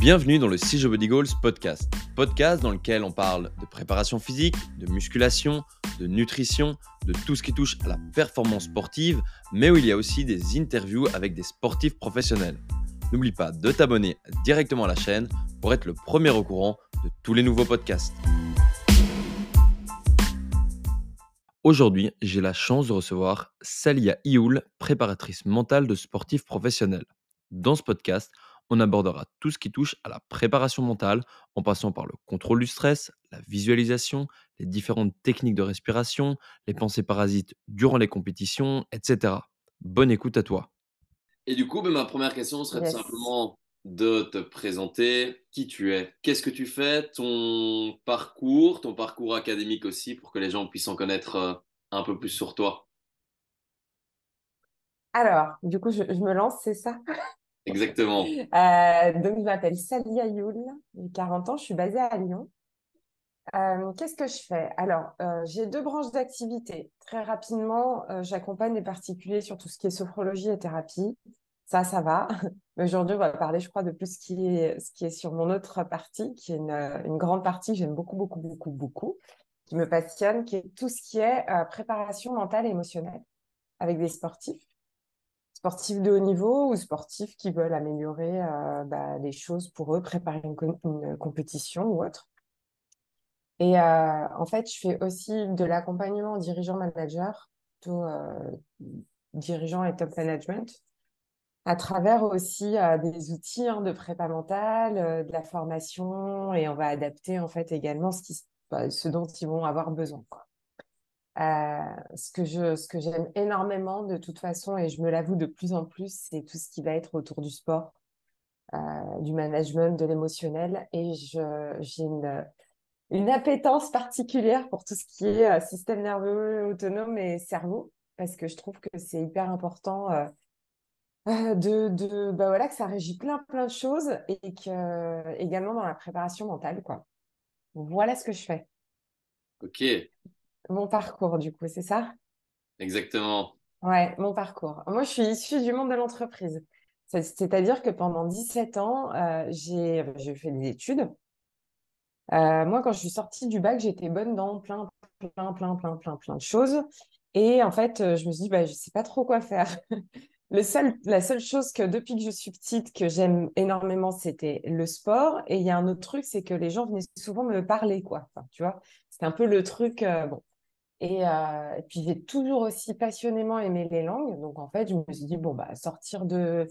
Bienvenue dans le CJ Body Goals podcast. Podcast dans lequel on parle de préparation physique, de musculation, de nutrition, de tout ce qui touche à la performance sportive, mais où il y a aussi des interviews avec des sportifs professionnels. N'oublie pas de t'abonner directement à la chaîne pour être le premier au courant de tous les nouveaux podcasts. Aujourd'hui, j'ai la chance de recevoir Salia Ioul, préparatrice mentale de sportifs professionnels. Dans ce podcast, on abordera tout ce qui touche à la préparation mentale, en passant par le contrôle du stress, la visualisation, les différentes techniques de respiration, les pensées parasites durant les compétitions, etc. Bonne écoute à toi. Et du coup, ben, ma première question serait tout simplement de te présenter qui tu es, qu'est-ce que tu fais, ton parcours, ton parcours académique aussi, pour que les gens puissent en connaître euh, un peu plus sur toi. Alors, du coup, je, je me lance, c'est ça? Exactement. Euh, donc, je m'appelle Salia Youl, j'ai 40 ans, je suis basée à Lyon. Euh, qu'est-ce que je fais? Alors, euh, j'ai deux branches d'activité. Très rapidement, j'accompagne les particuliers sur tout ce qui est sophrologie et thérapie. Ça, ça va. Mais aujourd'hui, on va parler, je crois, de plus ce qui est, ce qui est sur mon autre partie, qui est une, une grande partie que j'aime beaucoup, beaucoup, beaucoup, beaucoup, qui me passionne, qui est tout ce qui est préparation mentale et émotionnelle avec des sportifs sportifs de haut niveau ou sportifs qui veulent améliorer euh, bah, les choses pour eux, préparer une, compétition ou autre. Et euh, en fait, je fais aussi de l'accompagnement dirigeant-manager, plutôt euh, dirigeant et top management, à travers aussi des outils hein, de prépa mentale, de la formation, et on va adapter en fait également ce, bah, dont ils vont avoir besoin. Euh, ce que je, ce que j'aime énormément de toute façon, et je me l'avoue de plus en plus, c'est tout ce qui va être autour du sport, euh, du management, de l'émotionnel. Et j'ai une, une appétence particulière pour tout ce qui est euh, système nerveux autonome et cerveau, parce que je trouve que c'est hyper important de, de bah voilà, que ça régit plein plein de choses et que également dans la préparation mentale. Quoi. Voilà ce que je fais. Ok, mon parcours, du coup, c'est ça? Exactement. Ouais, mon parcours. Moi, je suis issue du monde de l'entreprise. C'est-à-dire que pendant 17 ans, euh, j'ai fait des études. Euh, moi, quand je suis sortie du bac, j'étais bonne dans plein, plein, plein, plein, plein, plein de choses. Et en fait, euh, je me suis dit, bah, je ne sais pas trop quoi faire. Le seul, la seule chose que depuis que je suis petite, que j'aime énormément, c'était le sport. Et il y a un autre truc, c'est que les gens venaient souvent me parler, quoi. tu vois, c'était un peu le truc. bon, euh, et, puis, j'ai toujours aussi passionnément aimé les langues. Donc, en fait, je me suis dit, bon, bah, sortir de,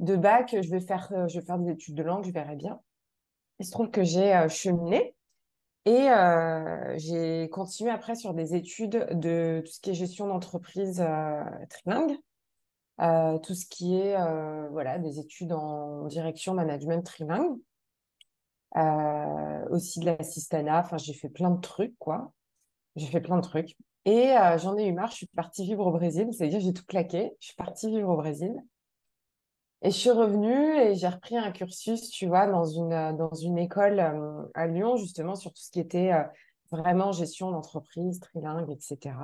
de bac, je vais, faire, euh, je vais faire des études de langue, je verrai bien. Il se trouve que j'ai euh, cheminé et j'ai continué après sur des études de tout ce qui est gestion d'entreprise trilingue. tout ce qui est voilà, des études en direction management trilingue. aussi de l'assistanat, enfin j'ai fait plein de trucs quoi. J'ai fait plein de trucs. Et euh, j'en ai eu marre, je suis partie vivre au Brésil, c'est-à-dire j'ai tout claqué, je suis partie vivre au Brésil. Et je suis revenue et j'ai repris un cursus, tu vois, dans une, euh, dans une école euh, à Lyon, justement, sur tout ce qui était vraiment gestion d'entreprise, trilingue, etc.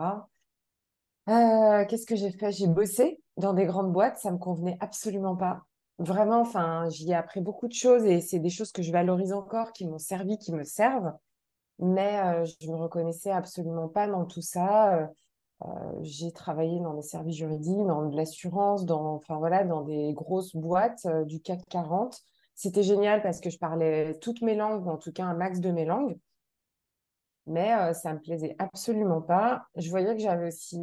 Qu'est-ce que j'ai fait? J'ai bossé dans des grandes boîtes, ça me convenait absolument pas. Vraiment, enfin, j'y ai appris beaucoup de choses et c'est des choses que je valorise encore, qui m'ont servi, qui me servent mais euh, je ne me reconnaissais absolument pas dans tout ça. Euh, euh, j'ai travaillé dans des services juridiques, dans de l'assurance, dans, enfin, voilà, dans des grosses boîtes du CAC 40. C'était génial parce que je parlais toutes mes langues, ou en tout cas un max de mes langues. Mais ça ne me plaisait absolument pas. Je voyais que j'avais aussi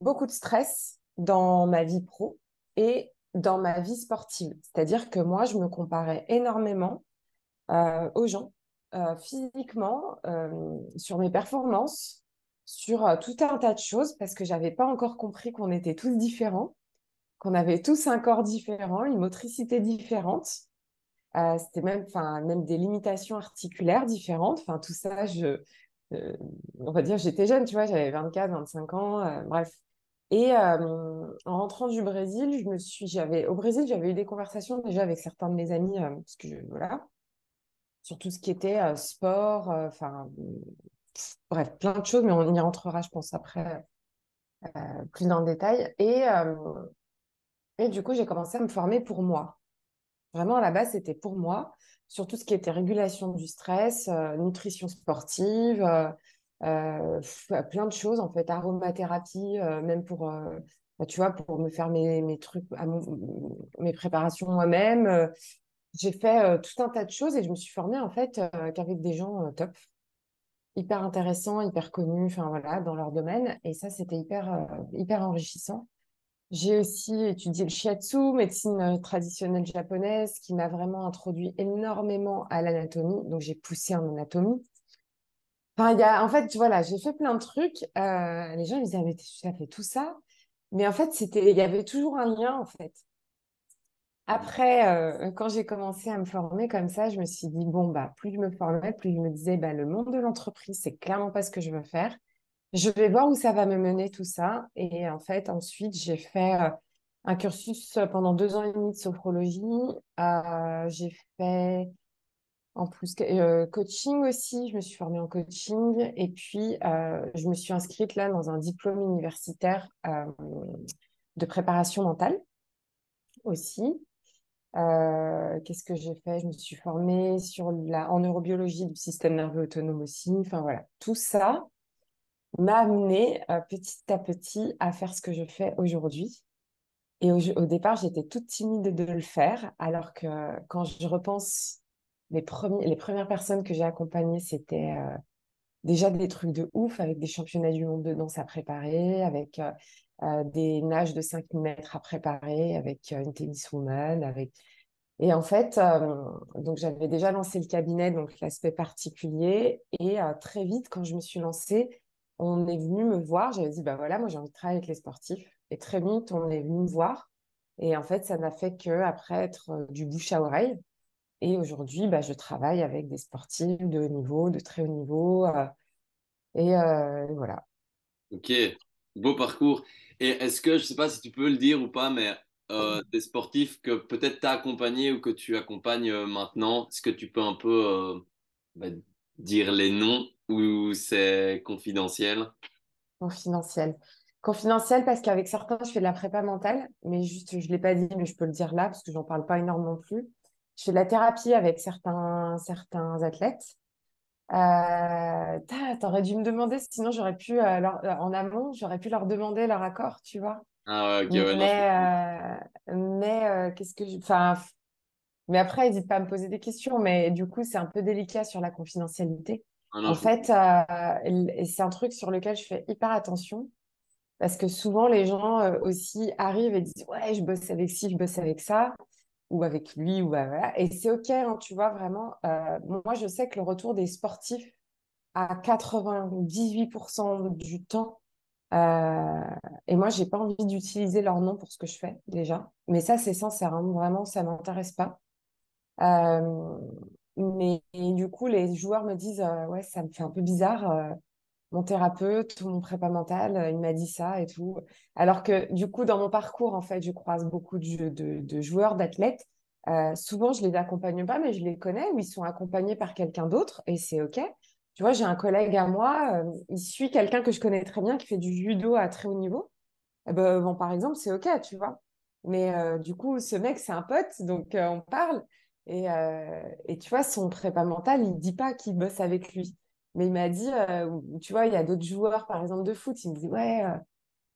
beaucoup de stress dans ma vie pro et dans ma vie sportive. C'est-à-dire que moi, je me comparais énormément aux gens euh, physiquement, euh, sur mes performances, sur euh, tout un tas de choses, parce que j'avais pas encore compris qu'on était tous différents, qu'on avait tous un corps différent, une motricité différente. C'était même, même des limitations articulaires différentes. Enfin, tout ça, je, on va dire, j'étais jeune, tu vois, j'avais 24, 25 ans, bref. Et en rentrant du Brésil, je me suis, au Brésil, j'avais eu des conversations déjà avec certains de mes amis, parce que voilà, sur tout ce qui était euh, sport, euh, enfin, bref, plein de choses, mais on y rentrera, je pense, après, euh, plus dans le détail. Et, du coup, j'ai commencé à me former pour moi. Vraiment, à la base, c'était pour moi, sur tout ce qui était régulation du stress, nutrition sportive, plein de choses, en fait, aromathérapie, même pour, bah, tu pour me faire mes préparations moi-même. J'ai fait tout un tas de choses et je me suis formée, en fait, qu'avec des gens top hyper intéressants, hyper connus, enfin voilà, dans leur domaine. Et ça, c'était hyper, hyper enrichissant. J'ai aussi étudié le shiatsu, médecine traditionnelle japonaise, qui m'a vraiment introduit énormément à l'anatomie. Donc, j'ai poussé en anatomie. Enfin, y a, en fait, voilà, j'ai fait plein de trucs. Les gens me disaient, mais tu as fait tout ça. Mais en fait, il y avait toujours un lien, en fait. Après, euh, quand j'ai commencé à me former comme ça, je me suis dit, bon, bah, plus je me formais, plus je me disais, bah, le monde de l'entreprise, c'est clairement pas ce que je veux faire. Je vais voir où ça va me mener tout ça. Et en fait, ensuite, j'ai fait euh, un cursus pendant deux ans et demi de sophrologie. Euh, j'ai fait en plus euh, coaching aussi. Je me suis formée en coaching. Et puis, je me suis inscrite là dans un diplôme universitaire de préparation mentale aussi. Qu'est-ce que j'ai fait? Je me suis formée sur la, en neurobiologie du système nerveux autonome aussi. Enfin voilà, tout ça m'a amené euh, petit à petit à faire ce que je fais aujourd'hui. Et au, départ, j'étais toute timide de le faire, alors que quand je repense, les, premiers, les premières personnes que j'ai accompagnées, c'était euh, déjà des trucs de ouf, avec des championnats du monde de danse à préparer, avec euh, des nages de 5000 mètres à préparer, avec une tenniswoman, avec... Et en fait, donc j'avais déjà lancé le cabinet, donc l'aspect particulier. Et très vite, quand je me suis lancée, on est venu me voir. J'avais dit, bah voilà, moi j'ai envie de travailler avec les sportifs. Et très vite, on est venu me voir. Et en fait, ça n'a fait que après être euh, du bouche à oreille. Et aujourd'hui, bah, je travaille avec des sportifs de haut niveau, de très haut niveau. Euh, et euh, voilà. Ok, beau parcours. Et est-ce que, je ne sais pas si tu peux le dire ou pas, mais des sportifs que peut-être tu as accompagnés ou que tu accompagnes maintenant, est-ce que tu peux un peu bah, dire les noms ou c'est confidentiel? Confidentiel. Confidentiel parce qu'avec certains, je fais de la prépa mentale, mais juste, je ne l'ai pas dit, mais je peux le dire là parce que j'en parle pas énormément plus. Je fais de la thérapie avec certains, certains athlètes. Euh, T'aurais dû me demander, sinon j'aurais pu, euh, leur, en amont, j'aurais pu leur demander leur accord, tu vois. Ah ouais, mais, euh, mais euh, qu'est-ce que je. Enfin, mais après, n'hésite pas à me poser des questions, mais du coup, c'est un peu délicat sur la confidentialité. Ah en fait, euh, c'est un truc sur lequel je fais hyper attention parce que souvent les gens euh, aussi arrivent et disent ouais je bosse avec ci, je bosse avec ça ou avec lui ou bah, voilà et c'est ok hein, tu vois vraiment. Euh, moi je sais que le retour des sportifs à 98% du temps et moi j'ai pas envie d'utiliser leur nom pour ce que je fais déjà, mais ça c'est sincère hein, vraiment ça m'intéresse pas. Mais du coup, les joueurs me disent euh, Ouais, ça me fait un peu bizarre. Euh, mon thérapeute mon prépa mental, euh, il m'a dit ça et tout. Alors que du coup, dans mon parcours, en fait, je croise beaucoup de, joueurs, d'athlètes. souvent, je les accompagne pas, mais je les connais ou ils sont accompagnés par quelqu'un d'autre et c'est OK. Tu vois, j'ai un collègue à moi, il suit quelqu'un que je connais très bien qui fait du judo à très haut niveau. Eh ben, bon, par exemple, c'est OK, tu vois. Mais du coup, ce mec, c'est un pote, donc on parle. Et, euh, et, tu vois, son prépa mental, il dit pas qu'il bosse avec lui. Mais il m'a dit, euh, tu vois, il y a d'autres joueurs, par exemple, de foot, il me dit, ouais, euh,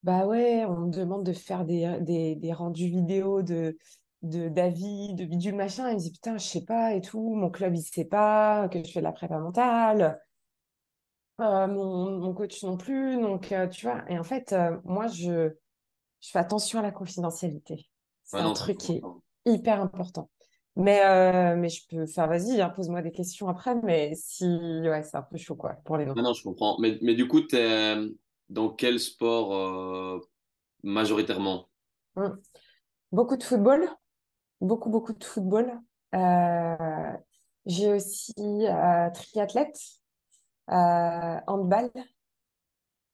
bah ouais, on me demande de faire des, des, des rendus vidéo de de d'avis, de bidule machin. Il me dit, putain, je sais pas et tout, mon club, il sait pas que je fais de la prépa mentale. mon, mon, coach non plus. Donc, tu vois, et en fait, moi, je, je fais attention à la confidentialité. C'est un truc qui est hyper important. Mais, euh, mais je peux. Enfin, vas-y, hein, pose-moi des questions après, mais si. Ouais, c'est un peu chaud, quoi, pour les noms. Non, non, je comprends. Mais, mais du coup, tu es dans quel sport euh, majoritairement? Mmh. Beaucoup de football. Beaucoup, beaucoup de football. Euh, j'ai aussi triathlète, handball.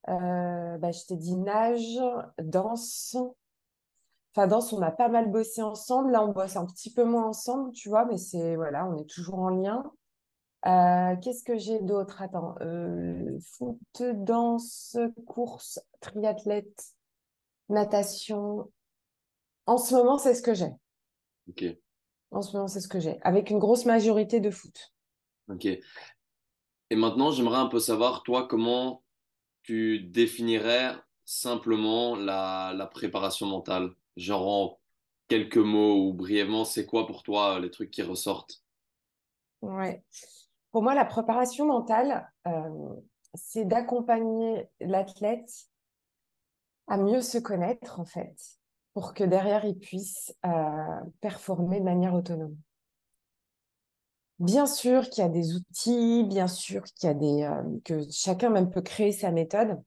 Bah, je t'ai dit nage, danse, Enfin, danse, on a pas mal bossé ensemble. Là, on bosse un petit peu moins ensemble, tu vois, mais c'est voilà, on est toujours en lien. Euh, qu'est-ce que j'ai d'autre? Attends, euh, foot, danse, course, triathlète, natation. En ce moment, c'est ce que j'ai. Ok. En ce moment, c'est ce que j'ai, avec une grosse majorité de foot. Ok. Et maintenant, j'aimerais un peu savoir, toi, comment tu définirais simplement la, la préparation mentale? Genre en quelques mots ou brièvement, c'est quoi pour toi les trucs qui ressortent? Ouais. Pour moi, la préparation mentale, euh, c'est d'accompagner l'athlète à mieux se connaître, en fait, pour que derrière, il puisse euh, performer de manière autonome. Bien sûr qu'il y a des outils, bien sûr qu'il y a des, euh, que chacun même peut créer sa méthode,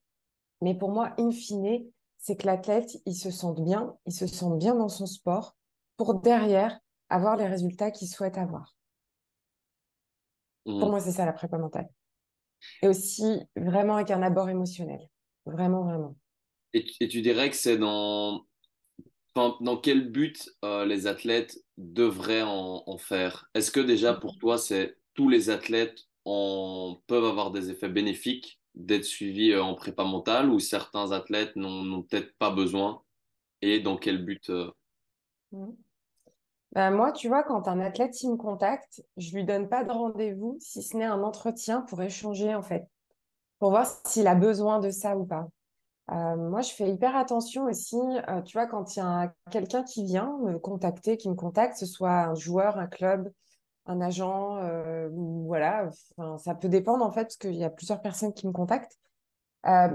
mais pour moi, in fine, c'est que l'athlète, il se sente bien, il se sente bien dans son sport pour derrière avoir les résultats qu'il souhaite avoir. Pour Mhm. moi, c'est ça la prépa mentale. Et aussi vraiment avec un abord émotionnel. Vraiment, vraiment. Et, tu et tu dirais que c'est dans, enfin, dans quel but euh, les athlètes devraient en, en faire? Est-ce que déjà pour toi, c'est tous les athlètes en, peuvent avoir des effets bénéfiques d'être suivis euh, en prépa mentale ou certains athlètes n'ont peut-être pas besoin? Et dans quel but? euh, Mhm. Ben, moi, tu vois, quand un athlète il me contacte, je lui donne pas de rendez-vous, si ce n'est un entretien pour échanger, en fait, pour voir s'il a besoin de ça ou pas. Euh, moi, je fais hyper attention aussi, tu vois, quand il y a quelqu'un qui vient me contacter, qui me contacte, que ce soit un joueur, un club, un agent, euh, voilà, enfin, ça peut dépendre en fait, parce qu'il y a plusieurs personnes qui me contactent. Euh,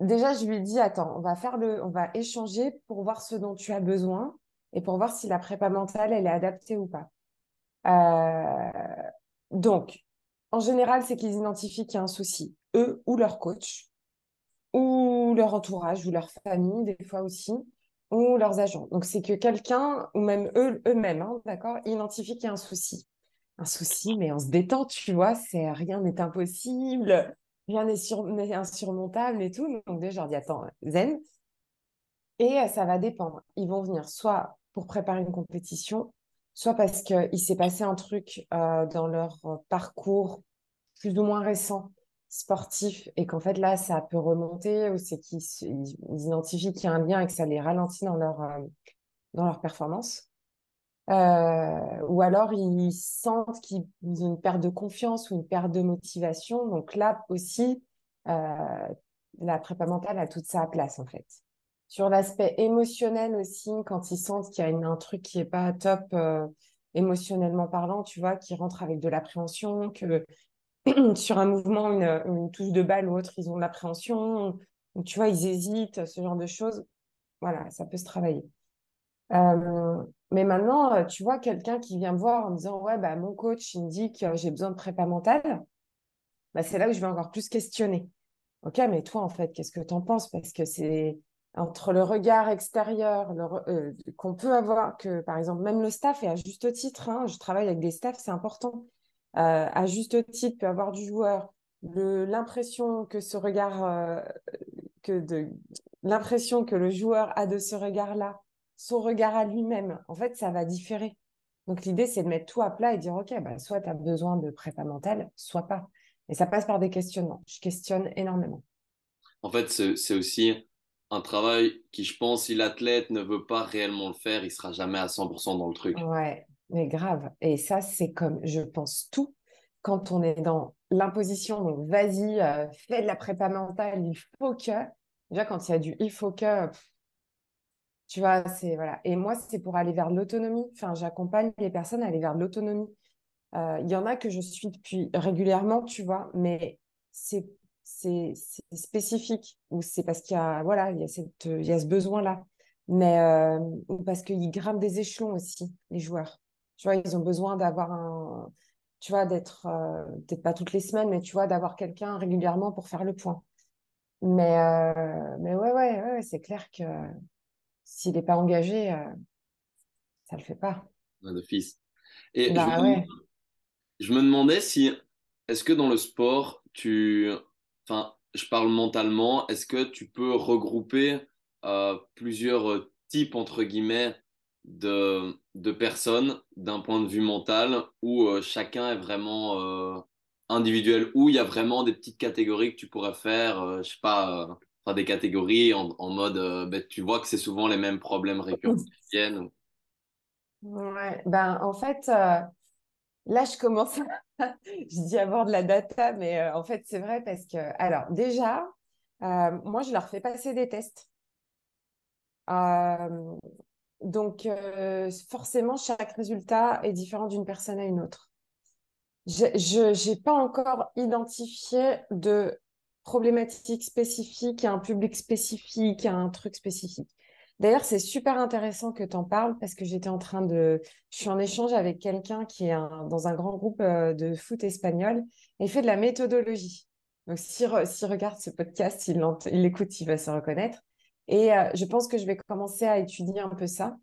déjà, je lui dis, attends, on va faire le, on va échanger pour voir ce dont tu as besoin et pour voir si la prépa mentale, elle est adaptée ou pas. Euh, donc, en général, c'est qu'ils identifient qu'il y a un souci, eux ou leur coach ou leur entourage, ou leur famille, des fois aussi, ou leurs agents. Donc, c'est que quelqu'un, ou même eux, eux-mêmes, hein, d'accord, identifient qu'il y a un souci. Un souci, mais on se détend, tu vois, c'est rien n'est impossible, rien n'est sur- n'est insurmontable et tout. Donc, déjà, je leur attends, zen. Et euh, ça va dépendre. Ils vont venir soit pour préparer une compétition, soit parce qu'il s'est passé un truc euh, dans leur euh, parcours plus ou moins récent sportif et qu'en fait là ça peut remonter ou c'est qu'ils identifient qu'il y a un lien et que ça les ralentit dans leur dans leur performance Euh, ou alors ils sentent qu'ils ont une perte de confiance ou une perte de motivation donc là aussi euh, la prépa mentale a toute sa place en fait sur l'aspect émotionnel aussi quand ils sentent qu'il y a un truc qui est pas top euh, émotionnellement parlant tu vois qui rentre avec de l'appréhension que sur un mouvement, une, touche de balle ou autre, ils ont de l'appréhension, tu vois, ils hésitent, ce genre de choses. Voilà, ça peut se travailler. Mais maintenant, euh, tu vois, quelqu'un qui vient me voir en me disant, ouais, bah, mon coach, il me dit que j'ai besoin de prépa mentale, bah, c'est là où je vais encore plus questionner. Ok, mais toi, en fait, qu'est-ce que tu en penses? Parce que c'est entre le regard extérieur euh, qu'on peut avoir, que par exemple, même le staff, et à juste titre, hein, je travaille avec des staffs, c'est important. Euh, à juste titre, peut avoir du joueur, l'impression que ce regard, que de l'impression que le joueur a de ce regard-là, son regard à lui-même, en fait, ça va différer. Donc l'idée, c'est de mettre tout à plat et dire, OK, bah, soit tu as besoin de prépa mentale, soit pas. Et ça passe par des questionnements. Je questionne énormément. En fait, c'est aussi un travail qui, je pense, si l'athlète ne veut pas réellement le faire, il sera jamais à 100% dans le truc. Ouais, mais grave. Et ça, c'est comme, je pense, tout. Quand on est dans l'imposition, donc vas-y, euh, fais de la prépa mentale, il faut que. Déjà, quand il y a du il faut que, pff, tu vois, c'est voilà. Et moi, c'est pour aller vers l'autonomie. Enfin, j'accompagne les personnes à aller vers l'autonomie. Euh, Il y en a que je suis depuis régulièrement, tu vois, mais c'est spécifique ou c'est parce qu'il y a voilà, il y a cette il y a ce besoin-là. Mais euh, ou parce qu'ils grimpent des échelons aussi, les joueurs. Tu vois, ils ont besoin d'avoir un tu vois d'être euh, peut-être pas toutes les semaines, mais tu vois d'avoir quelqu'un régulièrement pour faire le point. Mais mais ouais ouais, ouais, c'est clair que s'il n'est pas engagé, euh, ça le fait pas. fils. Et je Bah me, ouais. je me demandais si, est-ce que dans le sport, tu, enfin, je parle mentalement, est-ce que tu peux regrouper euh, plusieurs euh, types, entre guillemets, de, de personnes d'un point de vue mental où euh, chacun est vraiment euh, individuel, où il y a vraiment des petites catégories que tu pourrais faire, euh, je sais pas, enfin, des catégories en, en mode, euh, ben, tu vois que c'est souvent les mêmes problèmes récurrents qui viennent. Ouais, ben en fait, euh, là je commence, je dis avoir de la data, mais euh, en fait c'est vrai parce que, alors déjà, moi je leur fais passer des tests. Donc forcément, chaque résultat est différent d'une personne à une autre. Je n'ai pas encore identifié de problématique spécifique un public spécifique, un truc spécifique. D'ailleurs, c'est super intéressant que tu en parles parce que j'étais en train de... Je suis en échange avec quelqu'un qui est dans un grand groupe euh, de foot espagnol et fait de la méthodologie. Donc, s'il re- s'il regarde ce podcast, il l'écoute, il va se reconnaître. Et euh, je pense que je vais commencer à étudier un peu ça.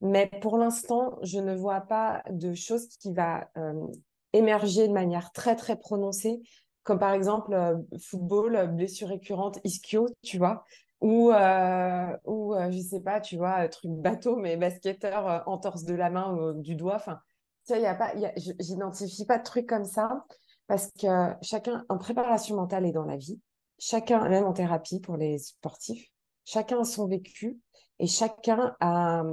Mais pour l'instant, je ne vois pas de choses qui va euh, émerger de manière très, très prononcée, comme par exemple euh, football, euh, blessure récurrente, ischio, tu vois, ou, euh, ou euh, je sais pas, tu vois, truc bateau, mais basketteur, euh, entorse de la main ou du doigt. Enfin, tu vois, y a pas, j'identifie pas de trucs comme ça parce que chacun en préparation mentale et dans la vie, chacun, même en thérapie pour les sportifs, chacun a son vécu et chacun a,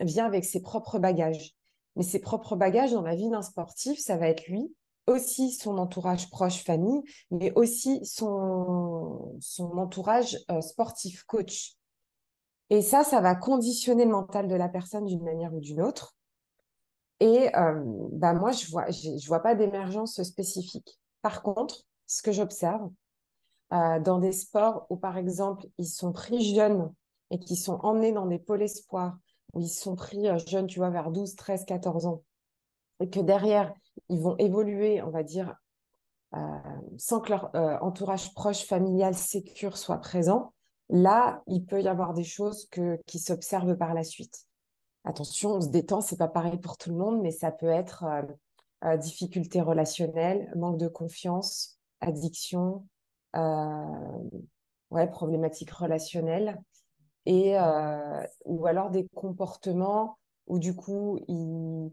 vient avec ses propres bagages. Mais ses propres bagages dans la vie d'un sportif, ça va être lui, aussi son entourage proche, famille, mais aussi son, son entourage euh, sportif, coach. Et ça, ça va conditionner le mental de la personne d'une manière ou d'une autre. Et euh, bah moi, je vois, j'ai- je vois pas d'émergence spécifique. Par contre, ce que j'observe euh, dans des sports où, par exemple, ils sont pris jeunes et qui sont emmenés dans des pôles espoirs, où ils sont pris euh, jeunes, tu vois, vers 12, 13, 14 ans, et que derrière, ils vont évoluer, on va dire, euh, sans que leur euh, entourage proche, familial, sécure soit présent, là, il peut y avoir des choses que, qui s'observent par la suite. Attention, on se détend, c'est pas pareil pour tout le monde, mais ça peut être euh, euh, difficultés relationnelles, manque de confiance, addiction, ouais, problématiques relationnelles, et, ou alors des comportements où du coup, ils,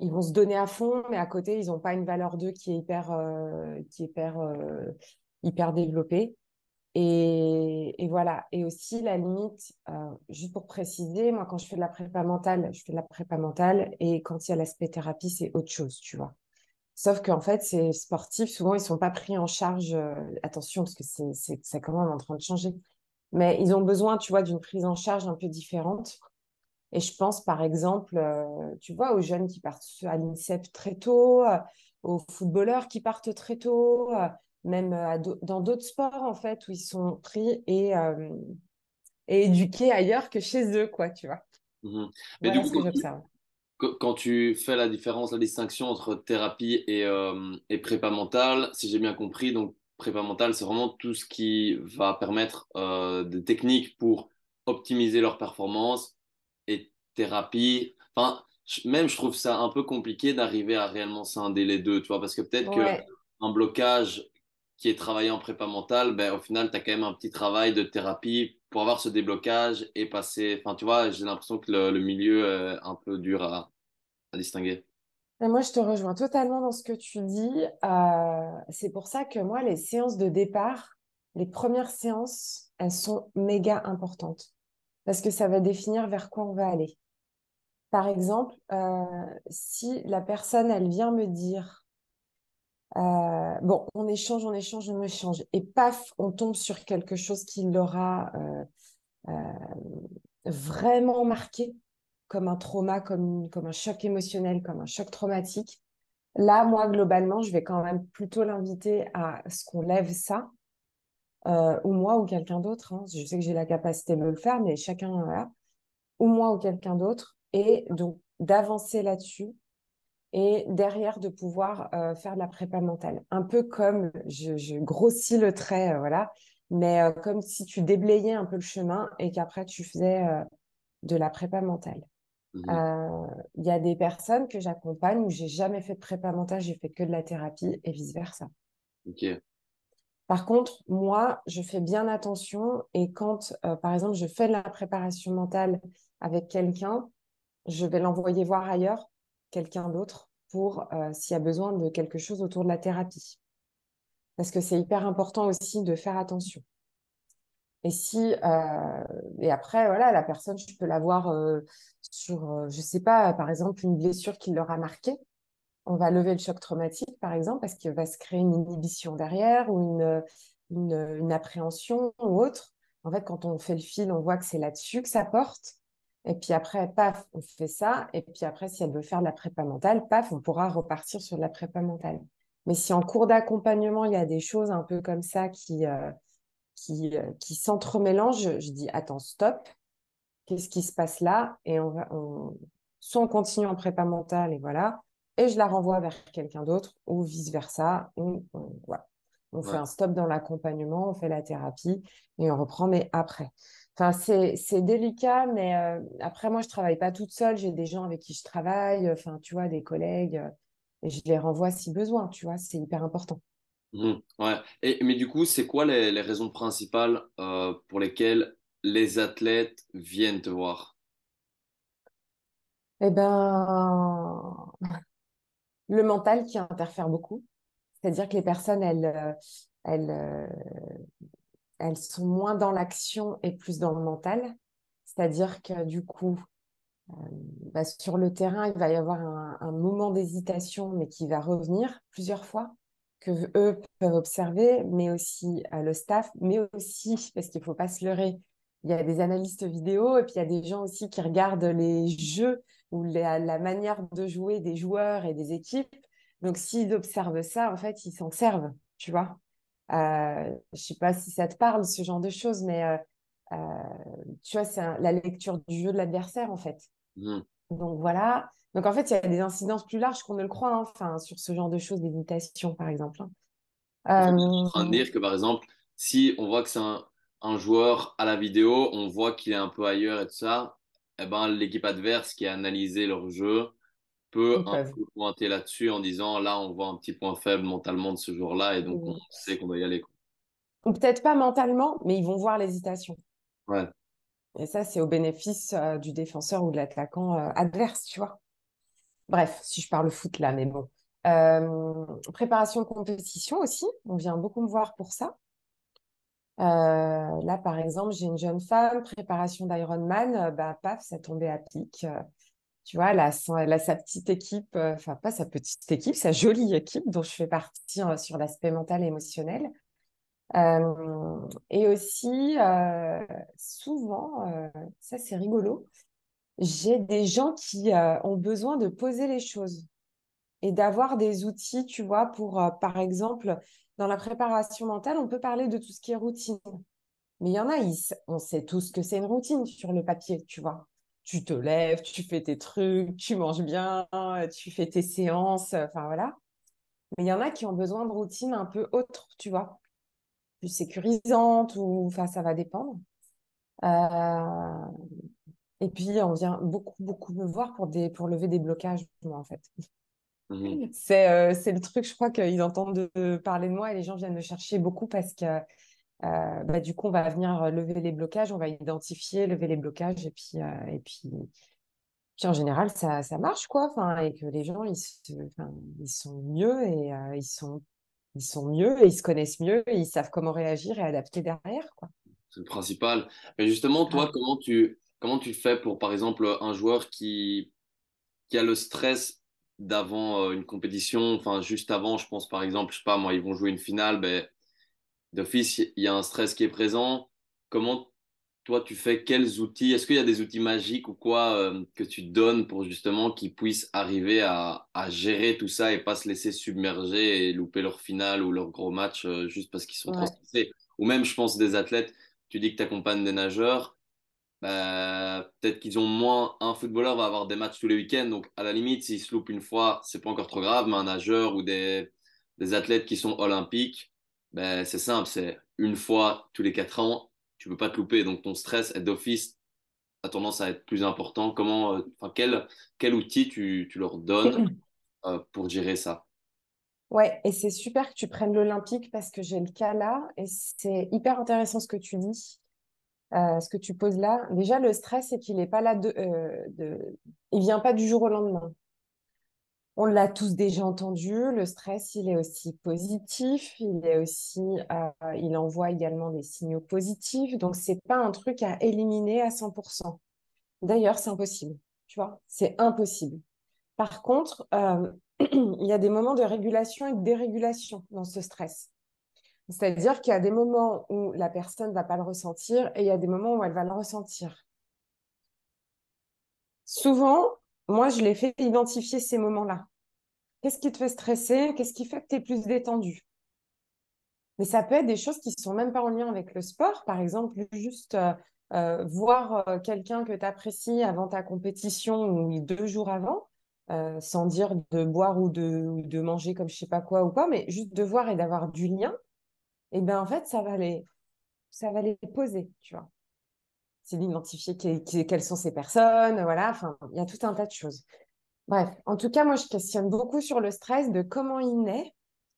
ils vont se donner à fond, mais à côté, ils n'ont pas une valeur d'eux qui est hyper, euh, qui est hyper, euh, hyper développée. Et, voilà. Et aussi, la limite, euh, juste pour préciser, moi, quand je fais de la prépa mentale, je fais de la prépa mentale. Et quand il y a l'aspect thérapie, c'est autre chose, tu vois. Sauf qu'en fait, ces sportifs, souvent, ils sont pas pris en charge. attention, parce que c'est, c'est, ça quand même en train de changer. Mais ils ont besoin, tu vois, d'une prise en charge un peu différente. Et je pense, par exemple, euh, tu vois, aux jeunes qui partent à l'INSEP très tôt, euh, aux footballeurs qui partent très tôt, euh, même dans d'autres sports, en fait, où ils sont pris et, et éduqués ailleurs que chez eux, quoi, tu vois. Mhm. Mais du coup, quand tu, quand- fais la différence, la distinction entre thérapie et, et prépa mentale, si j'ai bien compris, donc prépa mentale, c'est vraiment tout ce qui va permettre des techniques pour optimiser leur performance thérapie. Enfin, même je trouve ça un peu compliqué d'arriver à réellement scinder les deux, tu vois, parce que peut-être que Ouais. un blocage qui est travaillé en prépa mentale, ben, au final, tu as quand même un petit travail de thérapie pour avoir ce déblocage et passer. Enfin, tu vois, j'ai l'impression que le, le milieu est un peu dur à, à distinguer. Et moi, je te rejoins totalement dans ce que tu dis. Euh, c'est pour ça que moi, les séances de départ, les premières séances, elles sont méga importantes parce que ça va définir vers quoi on va aller. Par exemple, euh, si la personne, elle vient me dire, euh, bon, on échange, on échange, on échange, et paf, on tombe sur quelque chose qui l'aura euh, vraiment marqué, comme un trauma, comme, un choc émotionnel, comme un choc traumatique. Là, moi, globalement, je vais quand même plutôt l'inviter à ce qu'on lève ça, ou moi ou quelqu'un d'autre. hein. Je sais que j'ai la capacité de le faire, mais chacun. Ou moi ou quelqu'un d'autre, et donc d'avancer là-dessus et derrière de pouvoir euh, faire de la prépa mentale. Un peu comme, je, je grossis le trait, euh, voilà, mais euh, comme si tu déblayais un peu le chemin et qu'après tu faisais de la prépa mentale. Euh, Il y a des personnes que j'accompagne où j'ai jamais fait de prépa mentale, j'ai fait que de la thérapie et vice-versa. Par contre, moi, je fais bien attention et quand, par exemple, je fais de la préparation mentale avec quelqu'un, je vais l'envoyer voir ailleurs, quelqu'un d'autre, pour euh, s'il y a besoin de quelque chose autour de la thérapie. Parce que c'est hyper important aussi de faire attention. Et si et après, voilà, la personne, je peux l'avoir sur, je sais pas, par exemple, une blessure qui leur a marqué. On va lever le choc traumatique, par exemple, parce qu'il va se créer une inhibition derrière ou une, une, une appréhension ou autre. En fait, quand on fait le fil, on voit que c'est là-dessus que ça porte. Et puis après, paf, on fait ça. Et puis après, si elle veut faire de la prépa mentale, paf, on pourra repartir sur de la prépa mentale. Mais si en cours d'accompagnement, il y a des choses un peu comme ça qui, euh, qui, euh, qui s'entremélangent, je dis attends, stop. Qu'est-ce qui se passe là? Et on va, on... soit on continue en prépa mentale et voilà, et je la renvoie vers quelqu'un d'autre, ou vice-versa. On, voilà. on fait un stop dans l'accompagnement, on fait la thérapie et on reprend, mais après. Enfin, c'est délicat, mais euh, après, moi, je travaille pas toute seule. J'ai des gens avec qui je travaille, enfin, tu vois, des collègues, euh, et je les renvoie si besoin, tu vois, c'est hyper important. Mmh, ouais. Et, mais du coup, c'est quoi les, les, raisons principales euh, pour lesquelles les athlètes viennent te voir? Eh ben, le mental qui interfère beaucoup. C'est-à-dire que les personnes, elles, elles, elles sont moins dans l'action et plus dans le mental. C'est-à-dire que du coup, euh, bah, sur le terrain, il va y avoir un, moment d'hésitation, mais qui va revenir plusieurs fois, que eux peuvent observer, mais aussi euh, le staff, mais aussi, parce qu'il ne faut pas se leurrer, il y a des analystes vidéo et puis il y a des gens aussi qui regardent les jeux ou la manière de jouer des joueurs et des équipes. Donc, s'ils observent ça, en fait, ils s'en servent, tu vois. Euh, je ne sais pas si ça te parle, ce genre de choses, mais euh, euh, tu vois, c'est la lecture du jeu de l'adversaire, en fait. Mmh. Donc voilà. Donc en fait, il y a des incidences plus larges qu'on ne le croit, hein, enfin, sur ce genre de choses, d'imitation, par exemple. Hein. Euh... en train de dire que, par exemple, si on voit que c'est un, un, joueur à la vidéo, on voit qu'il est un peu ailleurs et tout ça, eh ben, l'équipe adverse qui a analysé leur jeu peut un peu pointer là-dessus en disant là, on voit un petit point faible mentalement de ce jour-là et donc on sait qu'on doit y aller. Ou peut-être pas mentalement, mais ils vont voir l'hésitation. Ouais. Et ça, c'est au bénéfice euh, du défenseur ou de l'attaquant euh, adverse, tu vois. Bref, si je parle foot là, mais bon. Euh, préparation de compétition aussi, on vient beaucoup me voir pour ça. là, par exemple, j'ai une jeune femme, préparation d'Ironman, bah, paf, ça tombait à pic tu vois, elle a, sa petite équipe, euh, enfin pas sa petite équipe, sa jolie équipe dont je fais partie euh, sur l'aspect mental et émotionnel. Euh, et aussi, souvent, ça c'est rigolo, j'ai des gens qui ont besoin de poser les choses et d'avoir des outils, tu vois, pour, par exemple, dans la préparation mentale, on peut parler de tout ce qui est routine. Mais il y en a, on sait tous que c'est une routine sur le papier, tu vois tu te lèves, tu fais tes trucs, tu manges bien, tu fais tes séances, enfin voilà. Mais il y en a qui ont besoin de routines un peu autres, tu vois, plus sécurisantes ou enfin ça va dépendre. Euh, et puis on vient beaucoup beaucoup me voir pour des pour lever des blocages moi en fait. Mmh c'est euh, c'est le truc, je crois qu'ils entendent parler de moi et les gens viennent me chercher beaucoup parce que euh, bah, du coup, on va venir euh, lever les blocages, on va identifier, lever les blocages, et puis, euh, et puis, puis en général, ça, ça marche, quoi. Enfin, et que les gens, ils, ils sont mieux et ils sont, ils sont mieux et ils se connaissent mieux et ils savent comment réagir et adapter derrière, quoi. C'est le principal. Mais justement, toi, comment tu, comment tu fais pour, par exemple, un joueur qui, qui a le stress d'avant une compétition, enfin, juste avant, je pense, par exemple, je sais pas, moi, ils vont jouer une finale, ben d'office, il y a un stress qui est présent. Comment toi, tu fais? Quels outils? Est-ce qu'il y a des outils magiques ou quoi euh, que tu donnes pour justement qu'ils puissent arriver à, gérer tout ça et pas se laisser submerger et louper leur finale ou leur gros match euh, juste parce qu'ils sont trop stressés? Ou même, je pense, des athlètes, tu dis que tu accompagnes des nageurs. Bah, peut-être qu'ils ont moins. Un footballeur va avoir des matchs tous les week-ends, donc à la limite, s'il se loupe une fois, c'est pas encore trop grave, mais un nageur ou des, des athlètes qui sont olympiques, ben, c'est simple, c'est une fois tous les quatre ans, tu peux pas te louper. Donc ton stress d'office a tendance à être plus important. Comment, euh, enfin, quel, quel outil tu, tu leur donnes euh, pour gérer ça? Ouais, et c'est super que tu prennes l'Olympique parce que j'ai le cas là et c'est hyper intéressant ce que tu dis, euh, ce que tu poses là. Déjà, le stress, c'est qu'il n'est pas là de, de, il vient pas du jour au lendemain On l'a tous déjà entendu, le stress, il est aussi positif, il est aussi, euh, il envoie également des signaux positifs, donc c'est pas un truc à éliminer à 100%. D'ailleurs, c'est impossible, tu vois, c'est impossible. Par contre, euh, il y a des moments de régulation et de dérégulation dans ce stress. C'est-à-dire qu'il y a des moments où la personne ne va pas le ressentir et il y a des moments où elle va le ressentir. Souvent, moi, je l'ai fait identifier ces moments-là. Qu'est-ce qui te fait stresser? Qu'est-ce qui fait que tu es plus détendu Mais ça peut être des choses qui ne sont même pas en lien avec le sport. Par exemple, juste euh, euh, voir euh, quelqu'un que tu apprécies avant ta compétition ou deux jours avant, sans dire de boire ou de, manger comme je sais pas quoi ou quoi, mais juste de voir et d'avoir du lien, et eh bien en fait, ça va les, ça va les poser, tu vois. C'est d'identifier quelles sont ces personnes, voilà, enfin, il y a tout un tas de choses. Bref, en tout cas, moi, je questionne beaucoup sur le stress, de comment il naît,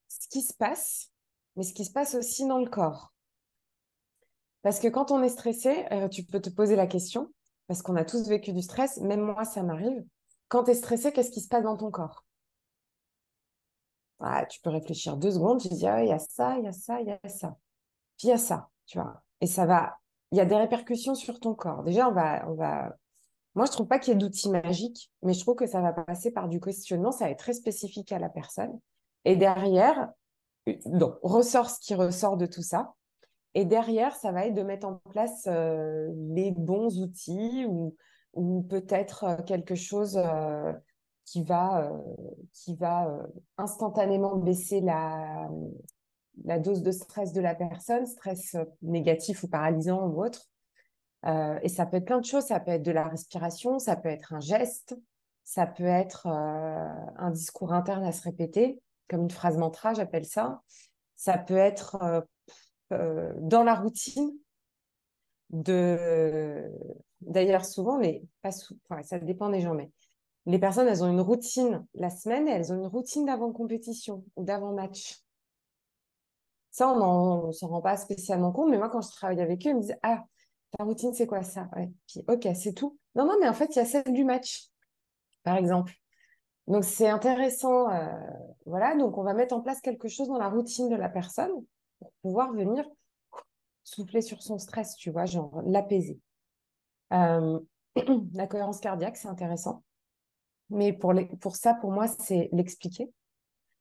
ce qui se passe, mais ce qui se passe aussi dans le corps. Parce que quand on est stressé, euh, tu peux te poser la question, parce qu'on a tous vécu du stress, même moi, ça m'arrive. Quand tu es stressé, qu'est-ce qui se passe dans ton corps? Ah, Tu peux réfléchir deux secondes, tu dis, ah, il y a ça, il y a ça, il y a ça. Puis il y a ça, tu vois. Et ça va, il y a des répercussions sur ton corps. Déjà, on va, on va moi, je trouve pas qu'il y ait d'outils magiques, mais je trouve que ça va passer par du questionnement, ça va être très spécifique à la personne. Et derrière, donc, ressort ce qui ressort de tout ça. Et derrière, ça va être de mettre en place euh, les bons outils ou, ou peut-être euh, quelque chose euh, qui va, qui va instantanément baisser la, la dose de stress de la personne, stress négatif ou paralysant ou autre, euh, et ça peut être plein de choses. Ça peut être de la respiration, ça peut être un geste, ça peut être euh, un discours interne à se répéter, comme une phrase mantra, j'appelle ça. Ça peut être euh, dans la routine. De... D'ailleurs, souvent, mais pas ça dépend des gens, mais les personnes, elles ont une routine la semaine et elles ont une routine d'avant-compétition ou d'avant-match. Ça, on ne s'en rend pas spécialement compte, mais moi, quand je travaille avec eux, ils me disent Ah, ta routine, c'est quoi ça? Ouais. Puis, ok, c'est tout. Non, non, mais en fait, il y a celle du match, par exemple. Donc, c'est intéressant. Euh, voilà, donc on va mettre en place quelque chose dans la routine de la personne pour pouvoir venir souffler sur son stress, tu vois, genre l'apaiser. Euh, la cohérence cardiaque, c'est intéressant. Mais pour, ça, pour moi, c'est l'expliquer.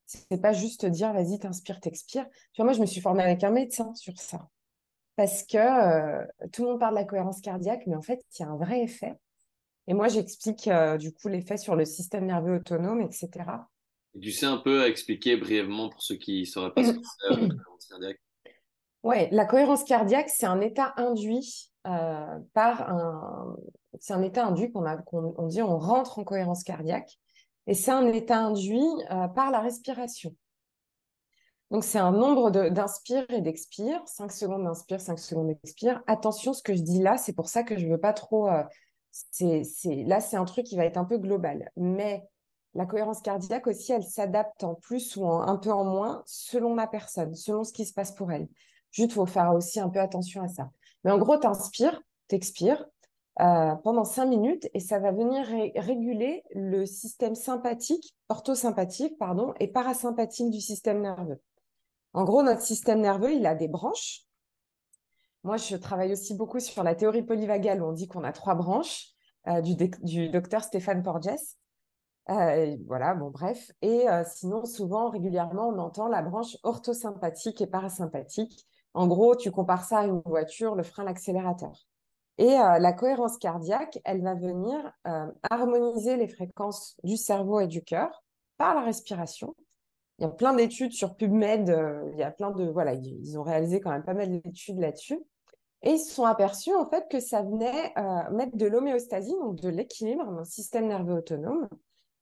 C'est pas juste dire, vas-y, t'inspires, t'expires. Tu vois, moi, je me suis formée avec un médecin sur ça parce que euh, tout le monde parle de la cohérence cardiaque, mais en fait, il y a un vrai effet. Et moi, j'explique euh, du coup l'effet sur le système nerveux autonome, etc. Et tu sais un peu expliquer brièvement pour ceux qui ne sauraient pas ce que c'est la cohérence cardiaque? Oui, la cohérence cardiaque, c'est un état induit euh, par un. C'est un état induit qu'on a, qu'on dit on rentre en cohérence cardiaque. Et c'est un état induit par la respiration. Donc, c'est un nombre d'inspire et d'expire. 5 secondes d'inspire, 5 secondes d'expire. Attention, ce que je dis là, c'est pour ça que je ne veux pas trop. Euh, c'est, là, c'est un truc qui va être un peu global. Mais la cohérence cardiaque aussi, elle s'adapte en plus ou un peu en moins selon la personne, selon ce qui se passe pour elle. Juste, il faut faire aussi un peu attention à ça. Mais en gros, tu inspires, tu expires euh, pendant 5 minutes et ça va venir réguler le système sympathique, orthosympathique, pardon, et parasympathique du système nerveux. En gros, notre système nerveux, il a des branches. Moi, je travaille aussi beaucoup sur la théorie polyvagale où on dit qu'on a trois branches euh, du, docteur Stéphane Porges. Euh, voilà, bon, bref. Et euh, sinon, souvent, régulièrement, on entend la branche orthosympathique et parasympathique. En gros, tu compares ça à une voiture, le frein, l'accélérateur. Et la cohérence cardiaque, elle va venir harmoniser les fréquences du cerveau et du cœur par la respiration il y a plein d'études sur PubMed, euh, il y a plein de voilà, ils, ont réalisé quand même pas mal d'études là-dessus. Et ils se sont aperçus en fait que ça venait euh, mettre de l'homéostasie, donc de l'équilibre dans le système nerveux autonome.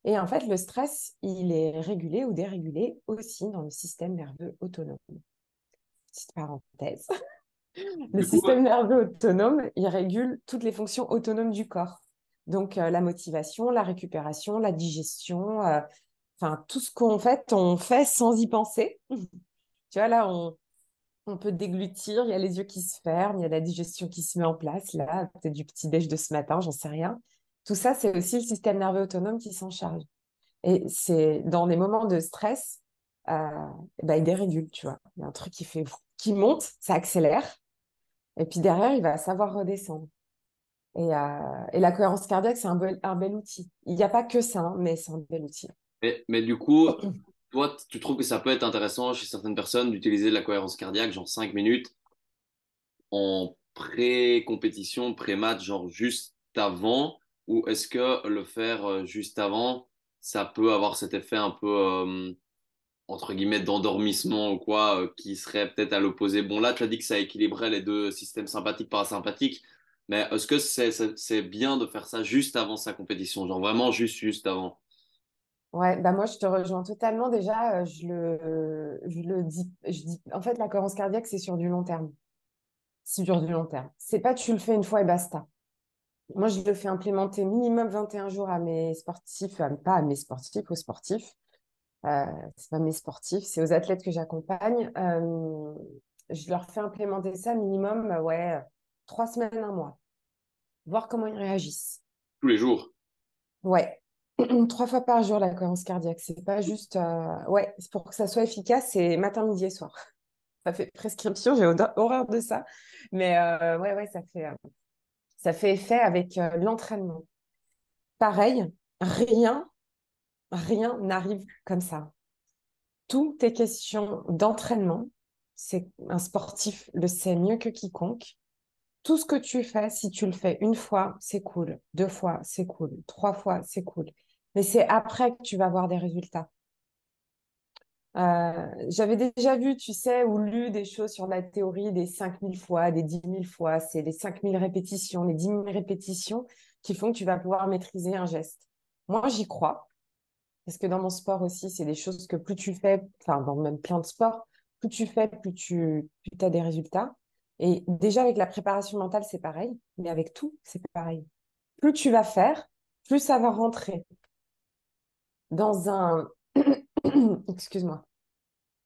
Et en fait, le stress, il est régulé ou dérégulé aussi dans le système nerveux autonome. Petite parenthèse. le système nerveux autonome, il régule toutes les fonctions autonomes du corps. Donc euh, la motivation, la récupération, la digestion, enfin, tout ce qu'on fait, on fait sans y penser. tu vois, là, on, peut déglutir, il y a les yeux qui se ferment, il y a la digestion qui se met en place, là, peut-être du petit déj de ce matin, j'en sais rien. Tout ça, c'est aussi le système nerveux autonome qui s'en charge. Et c'est dans des moments de stress, euh, bah, il dérégule, tu vois. Il y a un truc qui fait qui monte, ça accélère. Et puis derrière, il va savoir redescendre. Et, euh, la cohérence cardiaque, c'est un, un bel outil. Il n'y a pas que ça, hein, mais c'est un bel outil. Mais, mais, du coup, toi, tu trouves que ça peut être intéressant chez certaines personnes d'utiliser la cohérence cardiaque, genre 5 minutes, en pré-compétition, pré-match, genre juste avant? Ou est-ce que le faire euh, juste avant, ça peut avoir cet effet un peu, euh, entre guillemets, d'endormissement ou quoi, euh, qui serait peut-être à l'opposé? Bon, là, tu as dit que ça équilibrait les deux systèmes sympathiques, parasympathiques, mais est-ce que c'est c'est bien de faire ça juste avant sa compétition Genre vraiment juste, juste avant? Ouais, bah moi je te rejoins totalement. Déjà, je le, je le dis, je dis, en fait, la cohérence cardiaque, c'est sur du long terme sur du long terme. C'est pas tu le fais une fois et basta. Moi, je le fais implémenter minimum 21 jours à mes sportifs, pas à mes sportifs, aux sportifs. Euh, c'est pas mes sportifs, c'est aux athlètes que j'accompagne. Euh, je leur fais implémenter ça minimum, ouais, trois semaines, un mois. Voir comment ils réagissent. Tous les jours? Ouais. trois fois par jour, la cohérence cardiaque. C'est pas juste. Euh... Pour que ça soit efficace, c'est matin, midi et soir ça fait prescription, j'ai horreur de ça. Mais euh, ouais, ouais, ça fait, euh, ça fait effet avec l'entraînement. Pareil, rien, rien n'arrive comme ça. Tout est question d'entraînement. C'est un sportif le sait mieux que quiconque. Tout ce que tu fais, si tu le fais une fois, c'est cool. Deux fois, c'est cool. Trois fois, c'est cool. Mais c'est après que tu vas voir des résultats. Euh, j'avais déjà vu, tu sais, ou lu des choses sur la théorie des 5000 fois, des 10 000 fois. C'est les 5000 répétitions, les 10 000 répétitions qui font que tu vas pouvoir maîtriser un geste. Moi, j'y crois. Parce que dans mon sport aussi, c'est des choses que plus tu fais, enfin, dans même plein de sports, plus tu fais, plus tu plus as des résultats. Et déjà, avec la préparation mentale, c'est pareil. Mais avec tout, c'est pareil. Plus tu vas faire, plus ça va rentrer dans un excuse-moi,